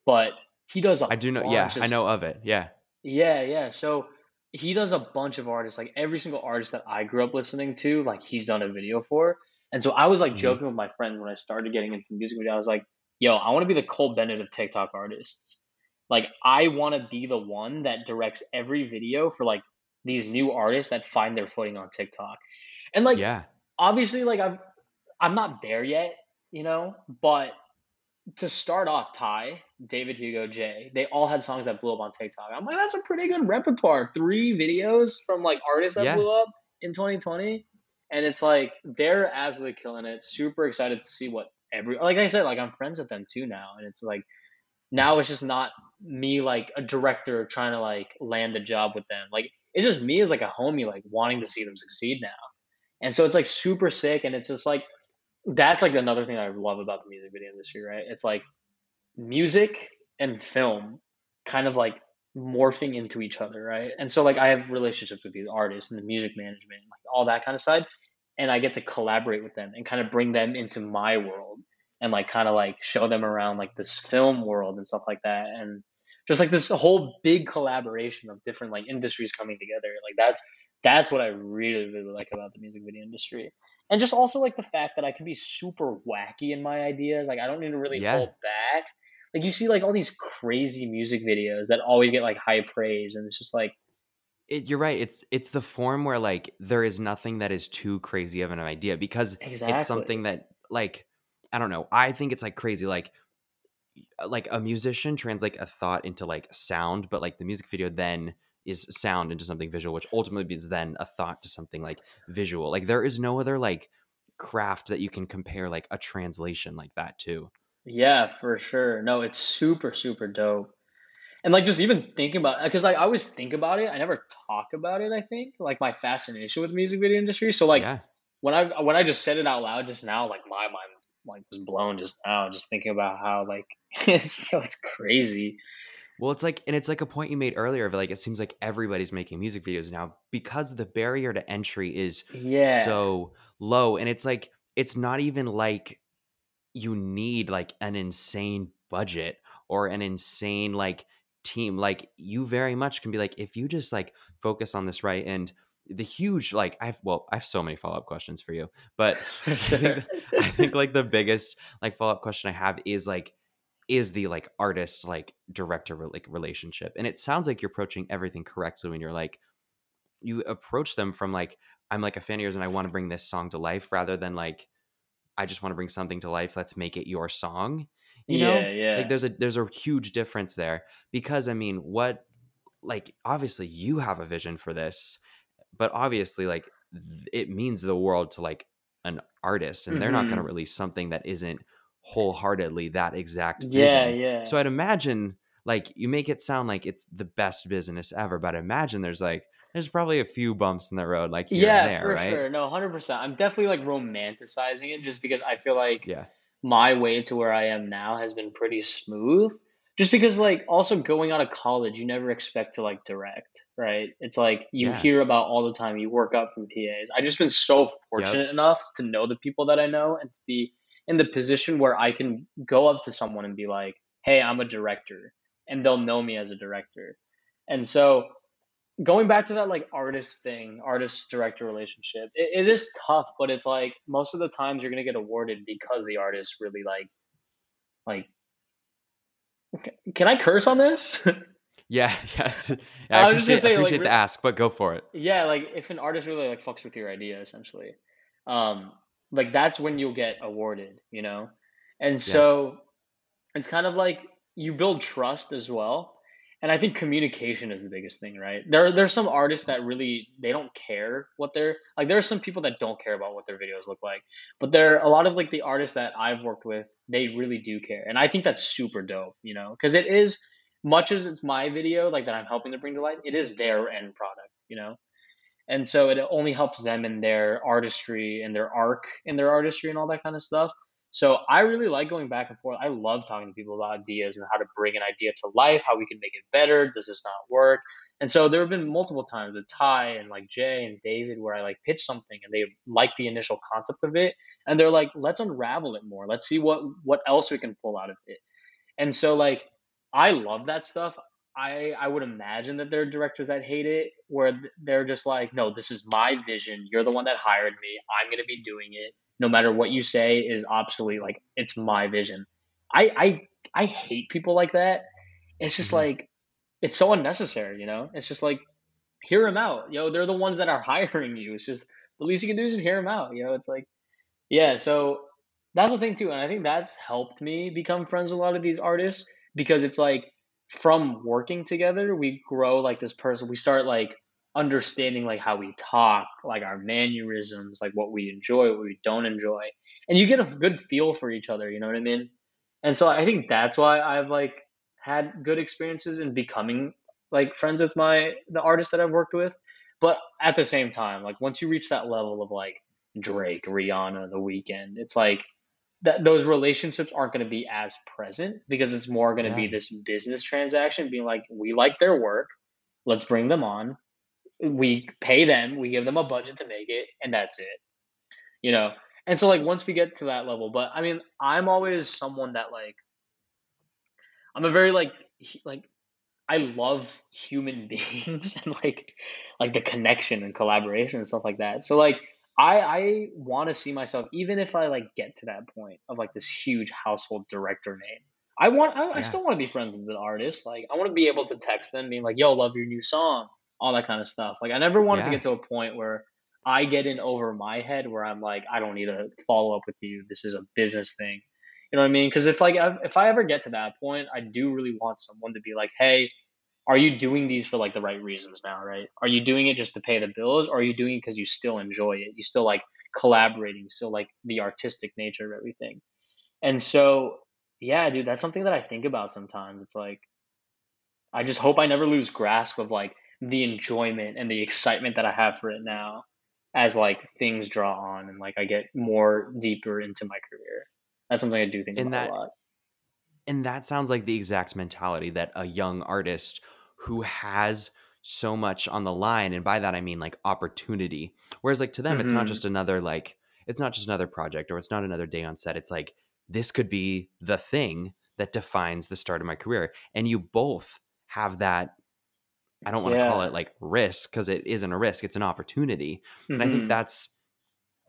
but he does a I do know yeah, bunch I know of of it. Yeah. yeah yeah so he does a bunch of artists like every single artist that i grew up listening to like he's done a video for and so i was like Mhm. joking with my friends when i started getting into music video i was like yo i want to be the cole bennett of tiktok artists like i want to be the one that directs every video for like these new artists that find their footing on tiktok and like yeah. obviously like i'm i'm not there yet you know but to start off tai david hugo jay they all had songs that blew up on tiktok i'm like that's a pretty good repertoire three videos from like artists that Yeah. blew up in 2020 and it's like they're absolutely killing it super excited to see what every like i said like i'm friends with them too now and it's like now it's just not me like a director trying to like land a job with them. Like it's just me as like a homie like wanting to see them succeed now. And so it's like super sick and it's just like that's like another thing i love about the music video industry right? It's like music and film kind of like morphing into each other, right? And so like I have relationships with these artists and the music management, like all that kind of side, and I get to collaborate with them and kind of bring them into my world and like kind of like show them around like this film world and stuff like that and just like this whole big collaboration of different like industries coming together. Like that's that's what I really really like about the music video industry. And just also like the fact that I can be super wacky in my ideas. Like I don't need to really Yeah. hold back like you see like all these crazy music videos that always get like high praise and it's just like It, you're right. It's it's the form where like there is nothing that is too crazy of an idea because it's something that like I don't know. I think it's like crazy. Like uh, like a musician translate a thought into like sound, but like the music video then is sound into something visual, which ultimately is then a thought to something like visual. Like there is no other like craft that you can compare like a translation like that to. yeah for sure no it's super super dope and like just even thinking about because like, i always think about it i never talk about it i think like my fascination with the music video industry so like Yeah. when i when i just said it out loud just now like my mind like was blown just now just thinking about how like [laughs] it's so it's crazy Well, it's like, and it's like a point you made earlier of like, it seems like everybody's making music videos now because the barrier to entry is yeah so low. And it's like, it's not even like you need like an insane budget or an insane like team. Like, you very much can be like, if you just like focus on this right and the huge, like, I've, well, I have so many follow up questions for you, but [laughs] for I think, sure. I think like the biggest like follow up question I have is like, is the like artist like director like relationship? And it sounds like you're approaching everything correctly when you're like you approach them from like i'm like a fan of yours and i want to bring this song to life rather than like i just want to bring something to life. Let's make it your song you know? Yeah yeah. like there's a there's a huge difference there because i mean what like obviously you have a vision for this but obviously like th- it means the world to like an artist and they're not going to hmm release something that isn't wholeheartedly that exact yeah vision yeah yeah so i'd imagine like you make it sound like it's the best business ever but I imagine there's like there's probably a few bumps in the road like here and Yeah, there for right sure. No, 100%. I'm definitely like romanticizing it just because I feel like yeah my way to where I am now has been pretty smooth. Just because like also going out of college, you never expect to like direct, right? It's like you yeah hear about all the time, you work up from PAs. I just been so yep fortunate enough to know the people that I know and to be in the position where I can go up to someone and be like, "Hey, I'm a director." And they'll know me as a director. And so going back to that like artist thing, artist director relationship, it, it is tough, but it's like most of the times you're gonna get awarded because the artist really like like. Can I curse on this? [laughs] yeah [laughs] yes. Yeah, i I was just gonna appreciate say like appreciate the ask but go for it. Yeah, like if an artist really like fucks with your idea, essentially, um, like that's when you'll get awarded, you know. And yeah. so it's kind of like you build trust as well and i think communication is the biggest thing right? There there's some artists that really they don't care what they're like there are some people that don't care about what their videos look like but there are a lot of like the artists that i've worked with they really do care and i think that's super dope you know? Because it is much as it's my video like that i'm helping to bring to light it is their end product you know? And so it only helps them in their artistry and their arc in their artistry and all that kind of stuff so i really like going back and forth i love talking to people about ideas and how to bring an idea to life how we can make it better does this not work and so there have been multiple times with tai and like jay and david where i like pitch something and they like the initial concept of it and they're like let's unravel it more let's see what what else we can pull out of it and so like I love that stuff. I I would imagine that there are directors that hate it where they're just like, "No, this is my vision. You're the one that hired me. I'm to be doing it. No matter what you say is obsolete. Like it's my vision." I I I hate people like that. It's just hmm like it's so unnecessary, you know? It's just like hear them out. You know, they're the ones that are [laughs] hiring you. It's just the least you can do is just hear them out, you know? It's like yeah, so that's the thing too, and I think that's helped me become friends with a lot of these artists because it's like from working together, we grow like this person. We start like understanding like how we talk, like our mannerisms, like what we enjoy, what we don't enjoy, and you get a good feel for each other. You know what I mean? And so I think that's why I've like had good experiences in becoming like friends with my the artists that I've worked with. But at the same time, like once you reach that level of like Drake, Rihanna, The Weeknd, it's like that those relationships aren't going to be as present because it's more going to Yeah. be this business transaction being like we like their work let's bring them on we pay them we give them a budget to make it and that's it you know? And so like once we get to that level but i mean i'm always someone that like i'm a very like like i love human [laughs] beings and like like the connection and collaboration and stuff like that. So like i i want to see myself even if i like get to that point of like this huge household director name i want i, I still want to be friends with the artist. Like i want to be able to text them being like yo love your new song all that kind of stuff like i never wanted to get to a point where I get in over my head where I'm like, I don't need to follow up with you. This is a business thing. You know what I mean? Because if like if I ever get to that point, I do really want someone to be like, hey, are you doing these for like the right reasons now? Right? Are you doing it just to pay the bills, or are you doing it because you still enjoy it? You still like collaborating, still like the artistic nature of everything. And so, yeah, dude, that's something that I think about sometimes. It's like I just hope I never lose grasp of like the enjoyment and the excitement that I have for it now as like things draw on and like I get more deeper into my career. That's something I do think In about that a lot. and that sounds like the exact mentality that a young artist who has so much on the line and by that i mean like opportunity whereas like to them it's not Mhm. just another like it's not just another project or it's not another day on set it's like this could be the thing that defines the start of my career and you both have that i don't want to call it like risk because it isn't a risk it's an opportunity and i think Mhm. that's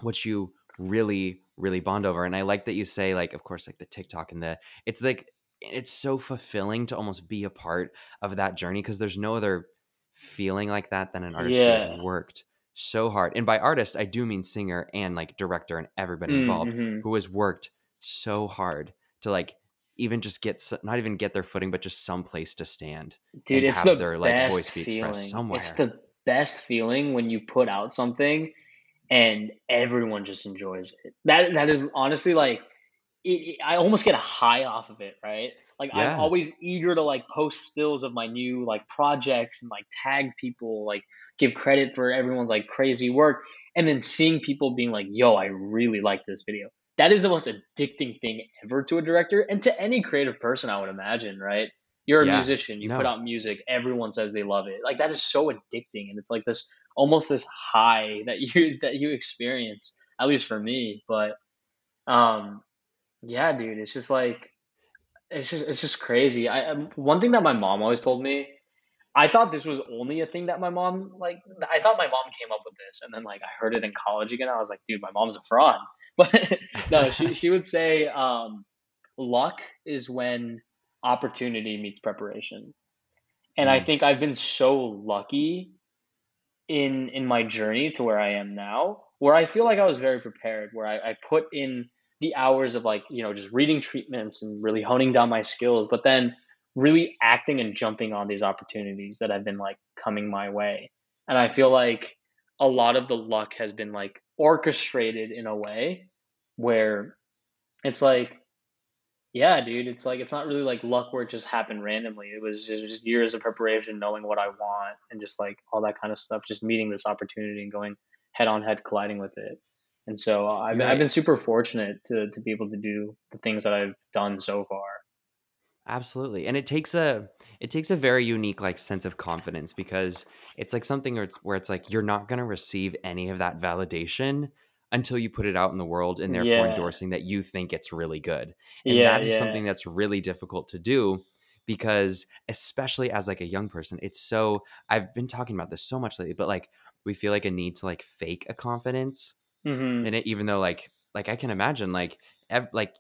what you really really bond over and i like that you say like of course like the tiktok and the it's like it's so fulfilling to almost be a part of that journey because there's no other feeling like that than an artist who Yeah. has worked so hard and by artist i do mean singer and like director and everybody involved Mhm. who has worked so hard to like even just get not even get their footing but just some place to stand Dude, it's have the their like best voice be expressed feeling. somewhere It's the best feeling when you put out something and everyone just enjoys it. That that is honestly like it, it- I almost get a high off of it, right? Like I'm always eager to like post stills of my new like projects and like tag people, like give credit for everyone's like crazy work, and then seeing people being like, "Yo, I really like this video." That is the most addicting thing ever to a director and to any creative person, I would imagine, right? You're a Yeah. musician, you put out music, everyone says they love it. Like that is so addicting, and it's like this almost this high [laughs] that you that you experience, at least for me. But um, yeah, dude, it's just like it's just it's just crazy. I um, one thing that my mom always told me, I thought this was only a thing that my mom like. I thought my mom came up with this, and then like I heard it in college again. I was like, dude, my mom's a fraud. [laughs] But no, she she would say, um, luck is when opportunity meets preparation, and I Mm. think I've been so lucky in in my journey to where I am now, where I feel like I was very prepared, where I, I put in the hours of like, you know, just reading treatments and really honing down my skills, but then really acting and jumping on these opportunities that have been like coming my way. And I feel like a lot of the luck has been like orchestrated in a way where it's like yeah, dude, it's like it's not really like luck where it just happened randomly. It was just, years of preparation, knowing what I want, and just like all that kind of stuff. Just meeting this opportunity and going head on head, colliding with it. And so uh, I've You're I've been super fortunate to to be able to do the things that I've done so far. Absolutely. And it takes a it takes a very unique like sense of confidence because it's like something where it's where it's like you're not going to receive any of that validation until you put it out in the world and therefore Yeah, endorsing that you think it's really good. And yeah, that is yeah. something that's really difficult to do because especially as like a young person, it's so I've been talking about this so much lately, but like we feel like a need to like fake a confidence hmm in it even though like like i can imagine like ev- like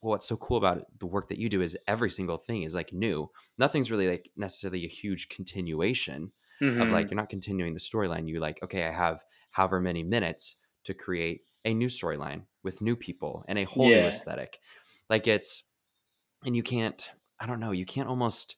well, what's so cool about it, the work that you do is every single thing is like new. Nothing's really like necessarily a huge continuation of hmm like you're not continuing the storyline. You like okay i have however many minutes to create a new storyline with new people and a whole new aesthetic. Like it's and you can't i don't know you can't almost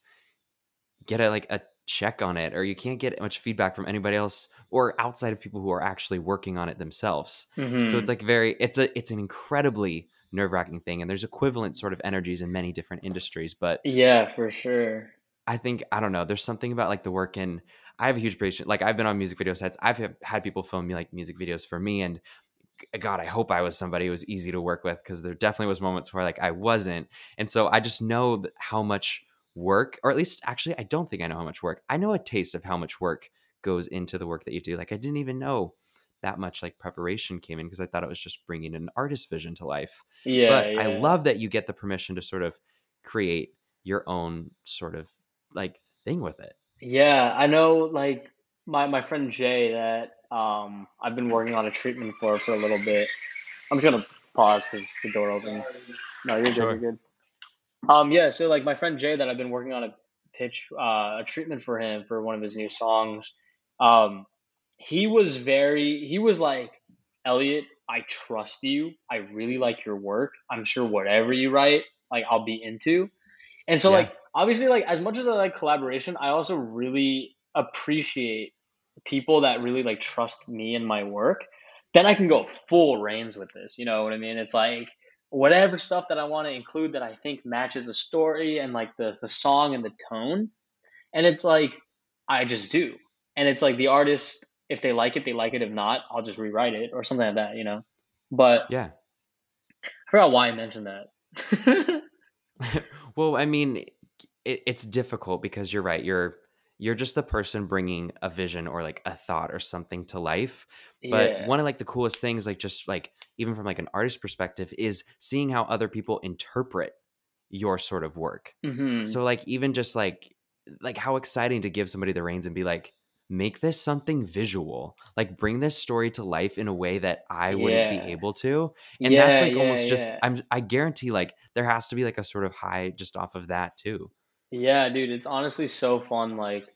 get a like a check on it or you can't get much feedback from anybody else or outside of people who are actually working on it themselves. Hmm so it's like very it's a it's an incredibly nerve-wracking thing and there's equivalent sort of energies in many different industries but Yeah, for sure. i think i don't know there's something about like the work in i have a huge appreciation like i've been on music video sets i've had- had people film me like music videos for me and God, I hope I was somebody who was easy to work with because there definitely was moments where like I wasn't. And so I just know how much work, or at least actually, I don't think I know how much work. I know a taste of how much work goes into the work that you do. Like I didn't even know that much like preparation came in because I thought it was just bringing an artist vision to life. Yeah, but yeah. I love that you get the permission to sort of create your own sort of like thing with it. Yeah, I know like my my friend Jay that um I've been working on a treatment for for a little bit. I'm just gonna pause because the door opened. No, you're good. Sure. You're good. Um, yeah. So like my friend Jay that I've been working on a pitch, uh, a treatment for him for one of his new songs. Um, he was very. He was like, Elliot, I trust you. I really like your work. I'm sure whatever you write, like I'll be into. And so Yeah. like obviously like as much as I like collaboration, I also really appreciate people that really like trust me and my work. Then I can go full reins with this. You know what I mean? It's like whatever stuff that I want to include that I think matches the story and like the the song and the tone. And it's like I just do. And it's like the artist, if they like it, they like it. If not, I'll just rewrite it or something like that, you know. But Yeah. I forgot why I mentioned that. [laughs] [laughs] well, I mean, it, it's difficult because you're right. You're you're just the person bringing a vision or like a thought or something to life. But yeah. one of like the coolest things, like just like even from like an artist perspective, is seeing how other people interpret your sort of work. hmm So like even just like like how exciting to give somebody the reins and be like, make this something visual. Like bring this story to life in a way that I wouldn't Yeah. be able to. And yeah, that's like yeah, almost just. I'm I guarantee like there has to be like a sort of high just off of that too. Yeah, dude, it's honestly so fun, like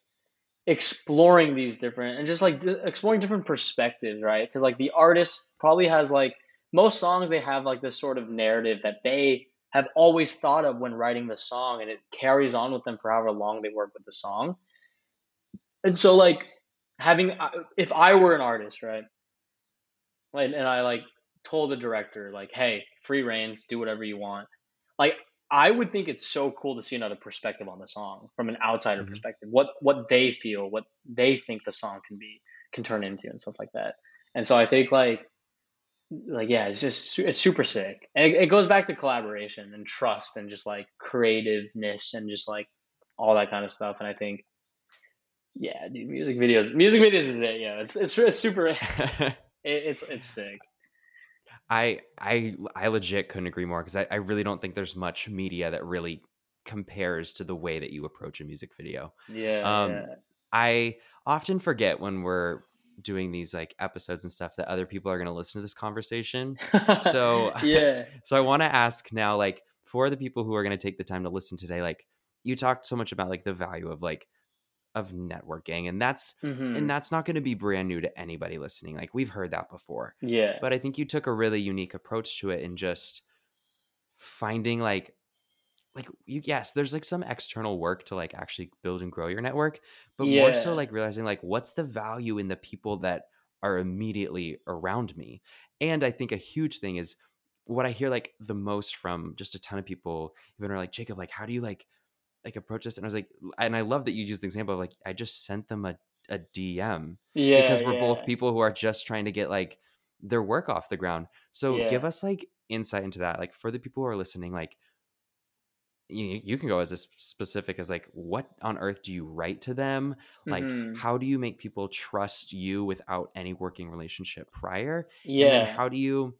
exploring these different and just like exploring different perspectives, right? Because like the artist probably has like most songs they have like this sort of narrative that they have always thought of when writing the song, and it carries on with them for however long they work with the song. And so like having uh, if I were an artist, right? And, and I like told the director like, "Hey, free reigns, do whatever you want." Like I would think it's so cool to see another perspective on the song from an outsider Mhm. perspective. What what they feel, what they think the song can be, can turn into, and stuff like that. And so I think like like yeah, it's just it's super sick, and it, it goes back to collaboration and trust and just like creativeness and just like all that kind of stuff. And I think yeah, dude, music videos, music videos is it. Yeah, it's it's, it's super. [laughs] [laughs] It, it's it's sick. I I I legit couldn't agree more because I, I really don't think there's much media that really compares to the way that you approach a music video. Yeah, Um, I often forget when we're doing these like episodes and stuff that other people are going to listen to this conversation. So [laughs] yeah, so I want to ask now, like for the people who are going to take the time to listen today, like you talked so much about like the value of like of networking, and that's hmm and that's not going to be brand new to anybody listening. Like we've heard that before, yeah, but I think you took a really unique approach to it in just finding like like you yes there's like some external work to like actually build and grow your network but more so like realizing like what's the value in the people that are immediately around me? And i think a huge thing is what i hear like the most from just a ton of people even are like jacob like how do you like like approach this and i was like and i love that you used the example of like i just sent them a, a dm yeah, because we're yeah, both people who are just trying to get like their work off the ground. So give us like insight into that. Like for the people who are listening, like you, you can go as as specific as like what on earth do you write to them? Like hmm how do you make people trust you without any working relationship prior? And then yeah, how do you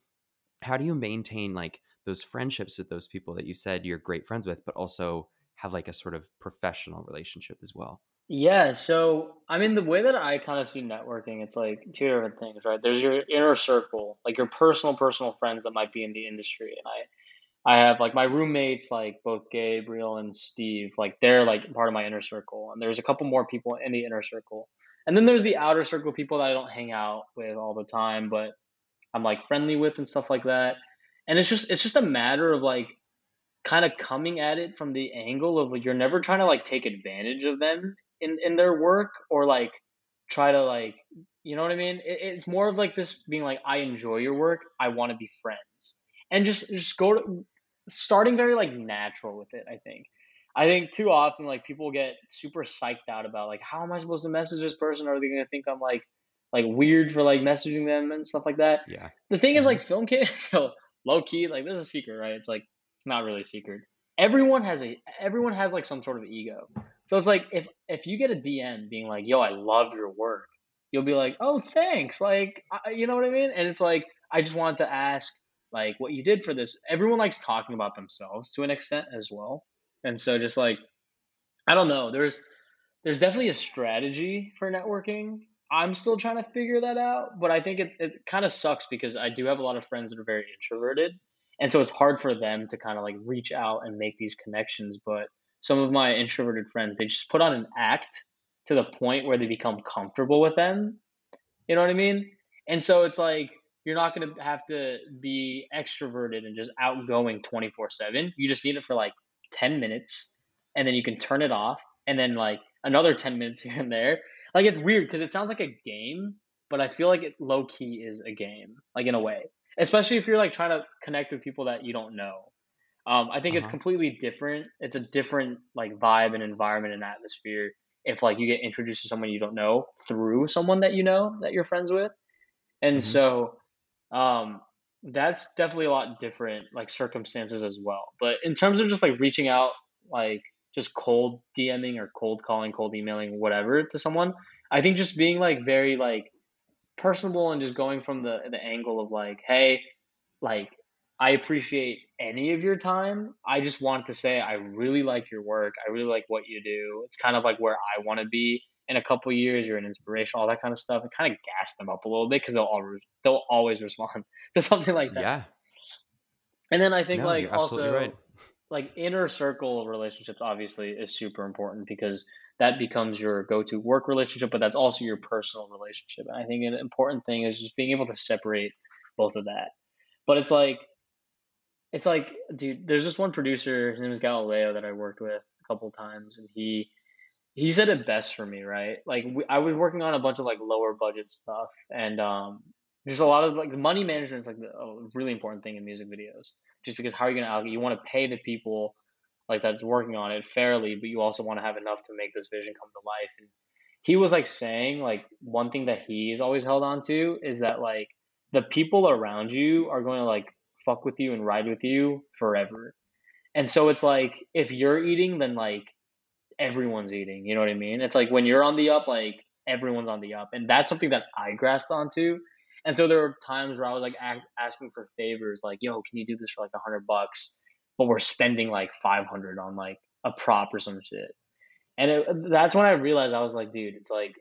how do you maintain like those friendships with those people that you said you're great friends with, but also have like a sort of professional relationship as well? yeah. So I mean, the way that I kind of see networking, it's like two different things, right? There's your inner circle, like your personal, personal friends that might be in the industry, and I, I have like my roommates, like both Gabriel and Steve, like they're like part of my inner circle, and there's a couple more people in the inner circle, and then there's the outer circle people that I don't hang out with all the time, but I'm like friendly with and stuff like that. And it's just it's just a matter of like kind of coming at it from the angle of like you're never trying to like take advantage of them in in their work or like try to like you know what I mean? It, it's more of like this being like I enjoy your work, I want to be friends. And just just go to starting very like natural with it, I think. I think too often like people get super psyched out about like how am I supposed to message this person? Are they gonna think I'm like like weird for like messaging them and stuff like that. Yeah. The thing is, Mm-hmm. like film kid, [laughs] low key, like this is a secret, right? It's like not really secret. Everyone has a everyone has like some sort of ego. So it's like if if you get a DM being like, "Yo, I love your work," you'll be like, "Oh, thanks." Like, I, you know what I mean? And it's like I just wanted to ask like what you did for this. Everyone likes talking about themselves to an extent as well. And so just like I don't know, there's there's definitely a strategy for networking. I'm still trying to figure that out, but I think it it kind of sucks because I do have a lot of friends that are very introverted. And so it's hard for them to kind of like reach out and make these connections, but some of my introverted friends, they just put on an act to the point where they become comfortable with them. You know what I mean? And so it's like you're not going to have to be extroverted and just outgoing 24 7. You just need it for like 10 minutes and then you can turn it off and then like another 10 minutes [laughs] here and there. Like it's weird because it sounds like a game, but I feel like it low key is a game, like in a way, especially if you're like trying to connect with people that you don't know. Um, I think it's Uh-huh. completely different. It's a different like vibe and environment and atmosphere if like you get introduced to someone you don't know through someone that you know that you're friends with. And Mhm. so um that's definitely a lot different like circumstances as well. But in terms of just like reaching out like just cold DMing or cold calling, cold emailing, whatever to someone, I think just being like very like personable and just going from the the angle of like, hey, like I appreciate any of your time. I just want to say I really like your work. I really like what you do. It's kind of like where I want to be in a couple years. You're an inspiration, all that kind of stuff. It kind of gas them up a little bit because they'll always they'll always respond [laughs] to something like that. Yeah. And then I think No, like also right. like inner circle relationships obviously is super important because that becomes your go-to work relationship, but that's also your personal relationship. And I think an important thing is just being able to separate both of that. But it's like it's like dude, there's this one producer, his name is Galileo that I worked with a couple times and he he said it best for me, right? Like we, I was working on a bunch of like lower budget stuff and um there's a lot of like money management is like the, a really important thing in music videos just because how are you going to you want to pay the people like that's working on it fairly but you also want to have enough to make this vision come to life. And he was like saying like one thing that he's always held on to is that like the people around you are going to like fuck with you and ride with you forever. And so it's like if you're eating then like everyone's eating you know what i mean? It's like when you're on the up like everyone's on the up. And that's something that i grasped onto. And so there were times where I was like act, asking for favors, like, "Yo, can you do this for like a hundred bucks?" But we're spending like five hundred on like a prop or some shit. And it, that's when I realized I was like, dude, it's like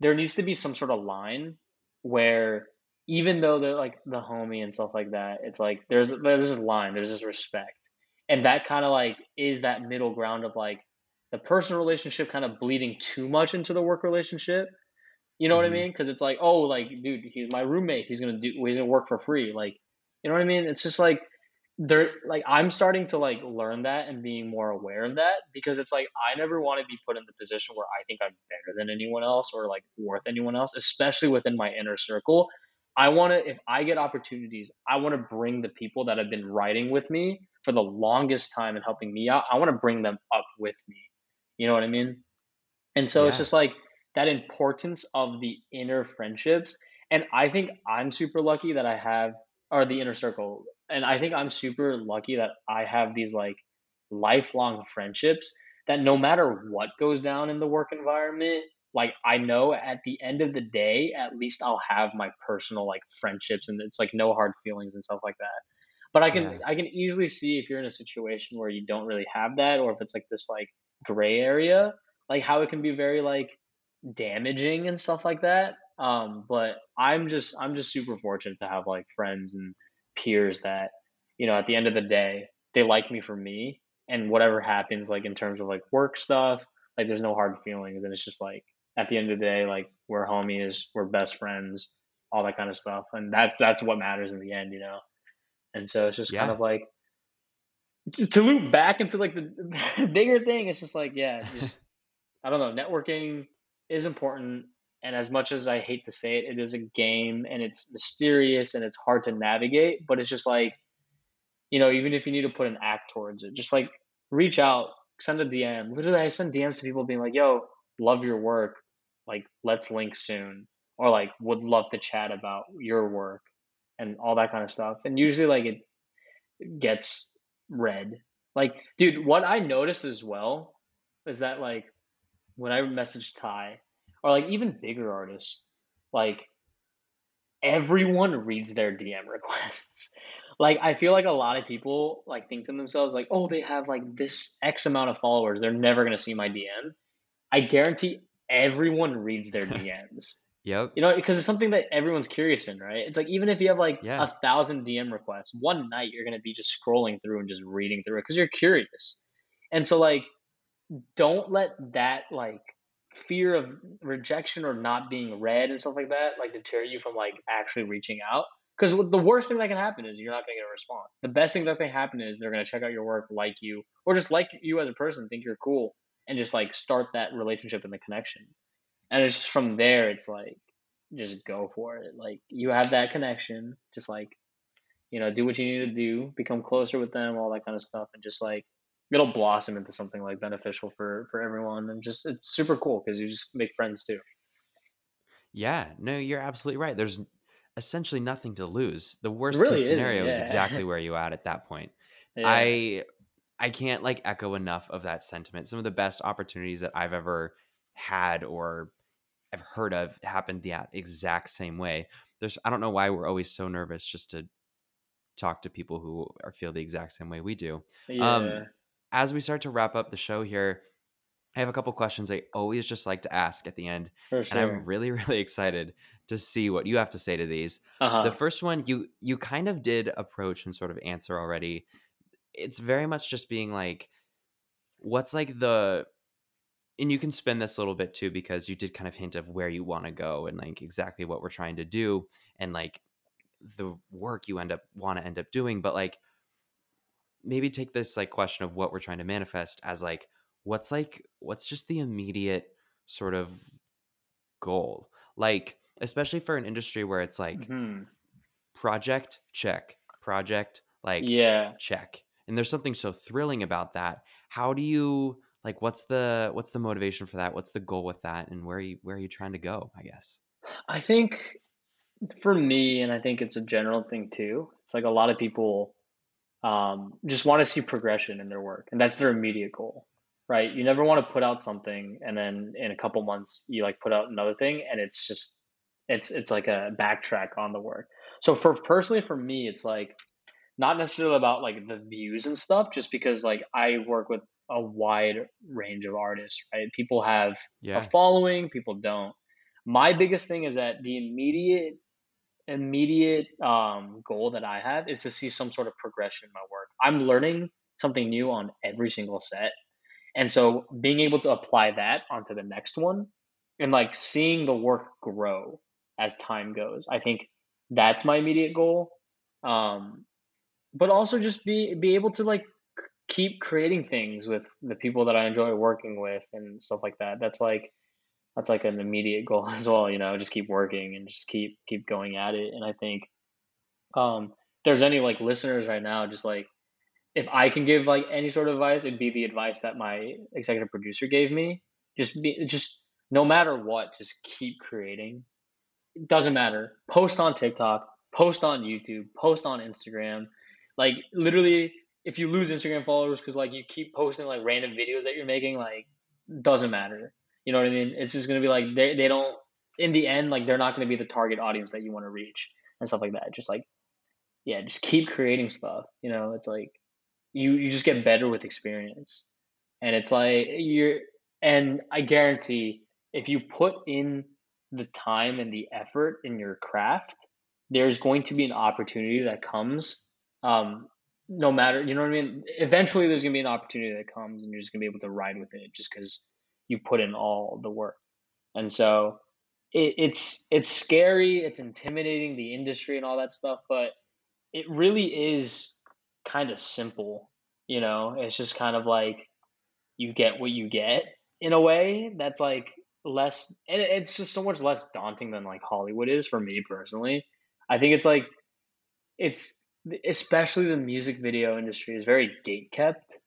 there needs to be some sort of line where even though they're like the homie and stuff like that, it's like there's there's this line, there's this respect, and that kind of like is that middle ground of like the personal relationship kind of bleeding too much into the work relationship you know what I Mhm. mean? Because it's like, oh, like, dude, he's my roommate. He's gonna do. He's gonna work for free. Like, you know what I mean? It's just like there. Like, I'm starting to like learn that and being more aware of that because it's like I never want to be put in the position where I think I'm better than anyone else or like worth anyone else, especially within my inner circle. I want to. If I get opportunities, I want to bring the people that have been writing with me for the longest time and helping me out. I want to bring them up with me. You know what I mean? And so it's just like that importance of the inner friendships. And I think I'm super lucky that I have, or the inner circle. And I think I'm super lucky that I have these like lifelong friendships that no matter what goes down in the work environment, like I know at the end of the day, at least I'll have my personal like friendships and it's like no hard feelings and stuff like that. But I can Yeah. I can easily see if you're in a situation where you don't really have that or if it's like this like gray area, like how it can be very like damaging and stuff like that. Um, but I'm just I'm just super fortunate to have like friends and peers that, you know, at the end of the day, they like me for me and whatever happens like in terms of like work stuff, like there's no hard feelings and it's just like at the end of the day, like we're homies, we're best friends, all that kind of stuff. And that's that's what matters in the end, you know. And so it's just kind of like to to loop back into like the [laughs] bigger thing, it's just like, yeah, just [laughs] I don't know, networking is important. And as much as I hate to say it, it is a game and it's mysterious and it's hard to navigate, but it's just like, you know, even if you need to put an act towards it, just like reach out, send a DM. Literally, I send DMs to people being like, yo, love your work. Like, let's link soon. or like would love to chat about your work and all that kind of stuff. And usually like it gets read. Like, dude, what I noticed as well is that like when I message Tai or like even bigger artists, like everyone reads their DM [laughs] requests. like I feel like a lot of people like think to themselves like, "Oh, they have like this X amount of followers. They're never going to see my DM." I guarantee everyone reads their [laughs] DMs. Yep. You know, because it's something that everyone's curious in, right? It's like even if you have like Yeah. a thousand DM requests, one night you're gonna be just scrolling through and just reading through it because you're curious. And so like don't let that like fear of rejection or not being read and stuff like that like deter you from like actually reaching out. Because the worst thing that can happen is you're not gonna get a response. The best thing that can happen is they're gonna check out your work, like you, or just like you as a person, think you're cool, and just like start that relationship and the connection and it's just from there it's like just go for it like you have that connection just like you know do what you need to do become closer with them all that kind of stuff and just like it'll blossom into something like beneficial for for everyone and just it's super cool because you just make friends too Yeah, no, you're absolutely right. There's essentially nothing to lose. The worst really case scenario is exactly [laughs] where you at at that point. yeah I I can't like echo enough of that sentiment. Some of the best opportunities that I've ever had or I've heard of happened the exact same way. There's I don't know why we're always so nervous just to talk to people who are feel the exact same way we do. yeah Um, As we start to wrap up the show here, I have a couple questions I always just like to ask at the end, for and I'm really [laughs] really excited to see what you have to say to these. uh-huh The first one you you kind of did approach and sort of answer already. It's very much just being like what's like the and you can spin this a little bit too because you did kind of hint of where you want to go and like exactly what we're trying to do and like the work you end up want to end up doing but like maybe take this like question of what we're trying to manifest as like what's like what's just the immediate sort of goal? Like especially for an industry where it's like Mhm. project check project like yeah. check and there's something so thrilling about that. How do you like what's the what's the motivation for that? What's the goal with that? And where are you where are you trying to go i guess? I think for me, and I think it's a general thing too, it's like a lot of people um, just want to see progression in their work, and that's their immediate goal, right? You never want to put out something and then in a couple months you like put out another thing, and it's just it's it's like a backtrack on the work. So for personally for me, it's like not necessarily about like the views and stuff, just because like I work with a wide range of artists, right? People have a following, people don't. My biggest thing is that the immediate immediate um, goal that I have is to see some sort of progression in my work. I'm learning something new on every single set. And so being able to apply that onto the next one and like seeing the work grow as time goes, I think that's my immediate goal. Um, but also just be be able to like keep creating things with the people that I enjoy working with and stuff like that. That's like that's like an immediate goal [laughs] as well, you know, just keep working and just keep keep going at it. And I think um there's any like listeners right now, just like if I can give like any sort of advice, it'd be the advice that my executive producer gave me. Just be just no matter what, just keep creating. It doesn't matter. Post on TikTok, post on YouTube, post on Instagram. Like literally if you lose Instagram followers because like you keep posting like random videos that you're making, like doesn't matter. You know what I mean? It's just gonna be like they they don't in the end like they're not gonna be the target audience that you want to reach and stuff like that. Just like yeah, just keep creating stuff. You know, it's like you you just get better with experience, and it's like you're and I guarantee if you put in the time and the effort in your craft, there's going to be an opportunity that comes. Um, no matter, you know what I mean. Eventually, there's gonna be an opportunity that comes, and you're just gonna be able to ride with it, just because you put in all the work. And so it, it's it's scary, it's intimidating the industry and all that stuff, but it really is kind of simple. You know, it's just kind of like you get what you get in a way that's like less and it's just so much less daunting than like Hollywood is for me personally. I think it's like it's especially the music video industry is very gate kept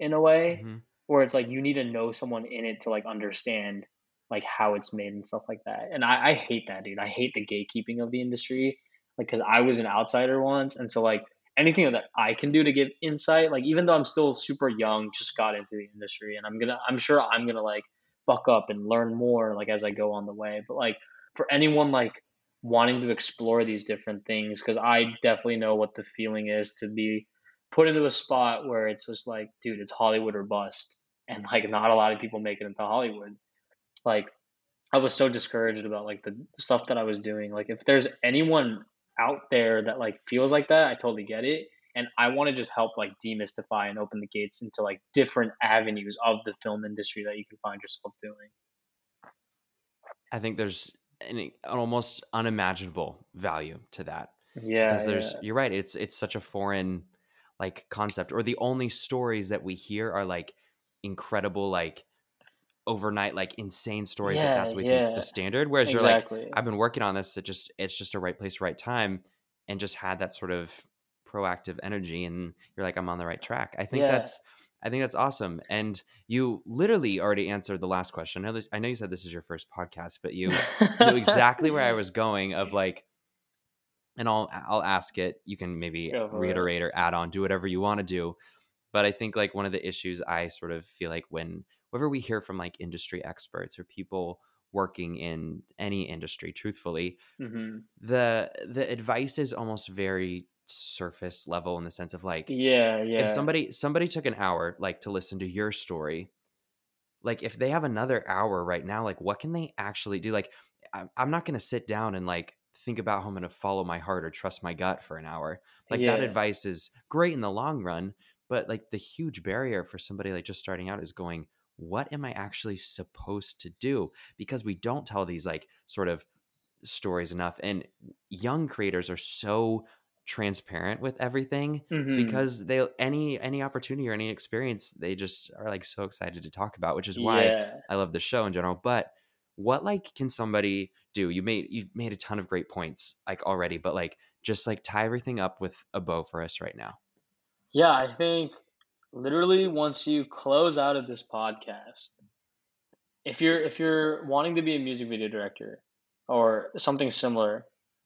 in a way Mhm. Where it's like you need to know someone in it to like understand like how it's made and stuff like that. And I, I hate that, dude. I hate the gatekeeping of the industry. Like, cause I was an outsider once. And so like anything that I can do to give insight, like even though I'm still super young, just got into the industry and I'm gonna, I'm sure I'm gonna like fuck up and learn more like as I go on the way. But like for anyone like wanting to explore these different things, because I definitely know what the feeling is to be put into a spot where it's just like, dude, it's Hollywood or bust. And like not a lot of people make it into Hollywood like I was so discouraged about like the stuff that I was doing. Like if there's anyone out there that like feels like that, I totally get it. And I want to just help like demystify and open the gates into like different avenues of the film industry that you can find yourself doing. I think there's an, an almost unimaginable value to that. Yeah. Because there's yeah. you're right, it's it's such a foreign like concept. Or the only stories that we hear are like incredible like overnight like insane stories Yeah, that that's what we think is the standard whereas you're like i've been working on this it just it's just a right place right time and just had that sort of proactive energy and you're like i'm on the right track i think Yeah. that's i think that's awesome and you literally already answered the last question i know, that, I know you said this is your first podcast but you knew [laughs] exactly where i was going of like and i'll i'll ask it you can maybe Go for it. reiterate or add on do whatever you want to do but i think like one of the issues i sort of feel like when whenever we hear from like industry experts or people working in any industry truthfully hmm the the advice is almost very surface level in the sense of like Yeah, yeah. if somebody somebody took an hour like to listen to your story like if they have another hour right now like what can they actually do like i'm not going to sit down and like think about how i'm going to follow my heart or trust my gut for an hour like that advice is great in the long run but like the huge barrier for somebody like just starting out is going what am i actually supposed to do because we don't tell these like sort of stories enough and young creators are so transparent with everything Mhm. because they any any opportunity or any experience they just are like so excited to talk about which is why yeah. i love the show in general but what like can somebody do you made you made a ton of great points like already but like just like tie everything up with a bow for us right now Yeah, I think literally once you close out of this podcast, if you're if you're wanting to be a music video director or something similar,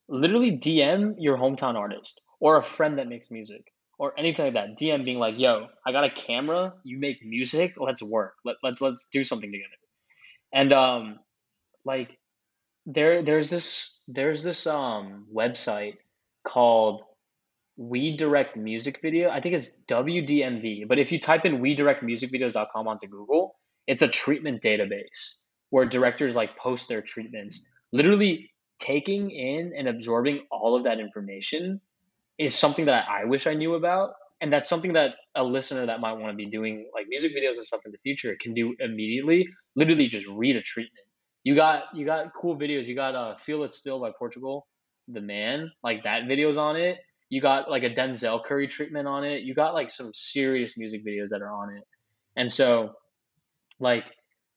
literally DM your hometown artist or a friend that makes music or anything like that. DM being like, "Yo, I got a camera. You make music. Let's work. Let, let's let's do something together." And um, like there there's this there's this um website called we direct music video. I think it's wdmv but if you type in we direct music videos.com onto google it's a treatment database where directors like post their treatments. Literally taking in and absorbing all of that information is something that i wish i knew about and that's something that a listener that might want to be doing like music videos and stuff in the future can do immediately. Literally just read a treatment you got you got cool videos. You got uh feel it still by portugal the man like that video's on it. You got like a denzel curry treatment on it. You got like some serious music videos that are on it. And so like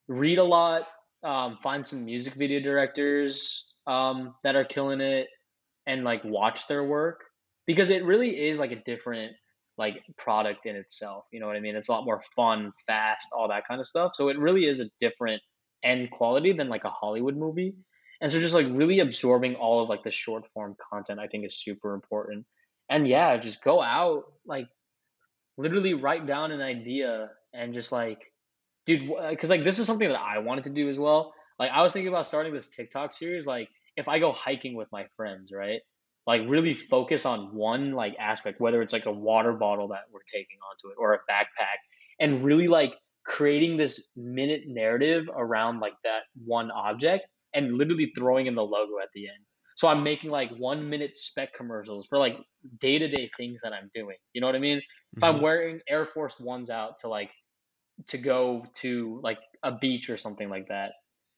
read a lot um, find some music video directors um, that are killing it and like watch their work because it really is like a different like product in itself. You know what i mean? It's a lot more fun fast all that kind of stuff. So it really is a different end quality than like a hollywood movie. And so just like really absorbing all of like the short form content i think is super important. And yeah just go out like literally write down an idea and just like dude because uh, like this is something that i wanted to do as well. Like i was thinking about starting this tiktok series like if i go hiking with my friends right? Like really focus on one like aspect whether it's like a water bottle that we're taking onto it or a backpack and really like creating this minute narrative around like that one object and literally throwing in the logo at the end. So i'm making like one minute spec commercials for like day-to-day things that i'm doing you know what i mean? If i'm Mhm. wearing air force ones out to like to go to like a beach or something like that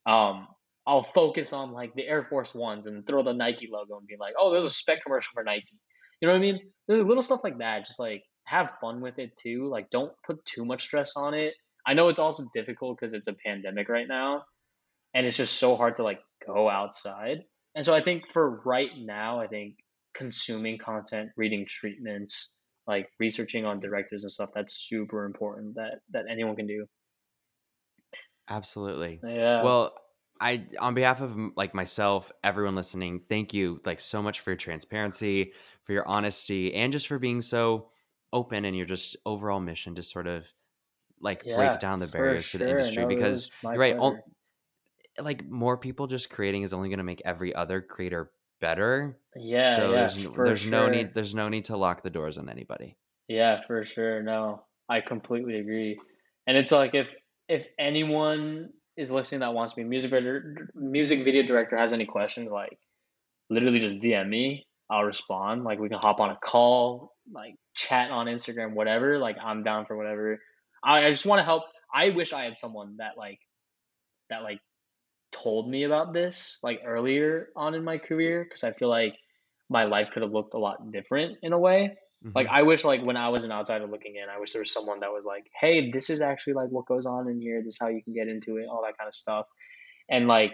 um i'll focus on like the air force ones and throw the nike logo and be like oh there's a spec commercial for nike. You know what i mean? There's little stuff like that just like have fun with it too like don't put too much stress on it i know it's also difficult because it's a pandemic right now and it's just so hard to like go outside. And so i think for right now i think consuming content reading treatments like researching on directors and stuff that's super important that that anyone can do. Absolutely. Yeah. Well, I on behalf of like myself, everyone listening, thank you like so much for your transparency, for your honesty, and just for being so open and your just overall mission to sort of like Yeah, break down the barriers sure. to the industry No, because you're right. All, like more people just creating is only going to make every other creator better. Yeah, So yeah, there's there's no need there's no need to lock the doors on anybody. Yeah, for sure. No, I completely agree. And it's like if if anyone is listening that wants to be a music video music video director has any questions, like literally just DM me. I'll respond. Like we can hop on a call, like chat on Instagram, whatever. Like I'm down for whatever. I, I just want to help. I wish I had someone that like that like told me about this like earlier on in my career because I feel like my life could have looked a lot different in a way. Like Mhm. I wish like when I was an outsider looking in, I wish there was someone that was like, "Hey, this is actually like what goes on in here. This is how you can get into it, all that kind of stuff." And like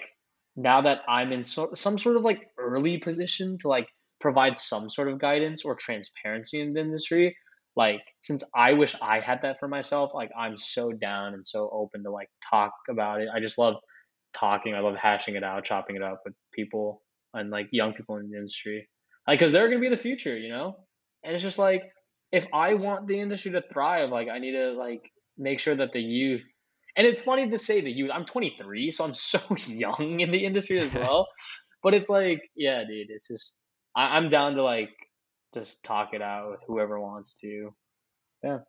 now that I'm in so, some sort of like early position to like provide some sort of guidance or transparency in the industry, like since I wish I had that for myself, like I'm so down and so open to like talk about it. I just love talking. I love hashing it out, chopping it up with people and like young people in the industry. Like, cause they're gonna be the future, you know? And it's just like, if I want the industry to thrive, like I need to like make sure that the youth and it's funny to say the youth, I'm 23, so I'm [laughs] so young in the industry as [laughs] well. But it's like, yeah, dude, it's just I, I'm down to like just talk it out with whoever wants to. Yeah.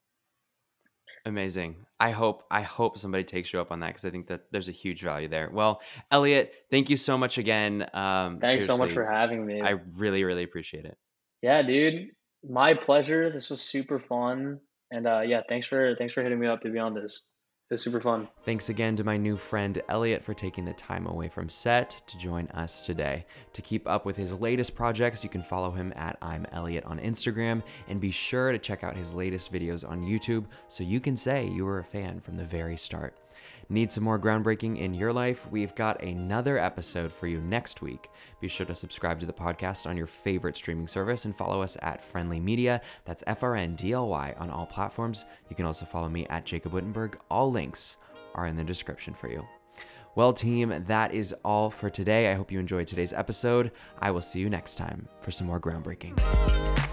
Amazing. I hope I hope somebody takes you up on that because I think that there's a huge value there. Well, Elliot, thank you so much again. Um, Thanks so much for having me. I really really appreciate it. Yeah, dude. My pleasure. This was super fun. And uh yeah, thanks for thanks for hitting me up to be on this. It was super fun. Thanks again to my new friend Elliot for taking the time away from set to join us today. To keep up with his latest projects, you can follow him at I'm Elliot on Instagram and be sure to check out his latest videos on YouTube so you can say you were a fan from the very start. Need some more groundbreaking in your life? We've got another episode for you next week. Be sure to subscribe to the podcast on your favorite streaming service and follow us at Friendly Media. That's F R N D L Y on all platforms. You can also follow me at Jacob Wittenberg. All links are in the description for you. Well, team, that is all for today. I hope you enjoyed today's episode. I will see you next time for some more groundbreaking.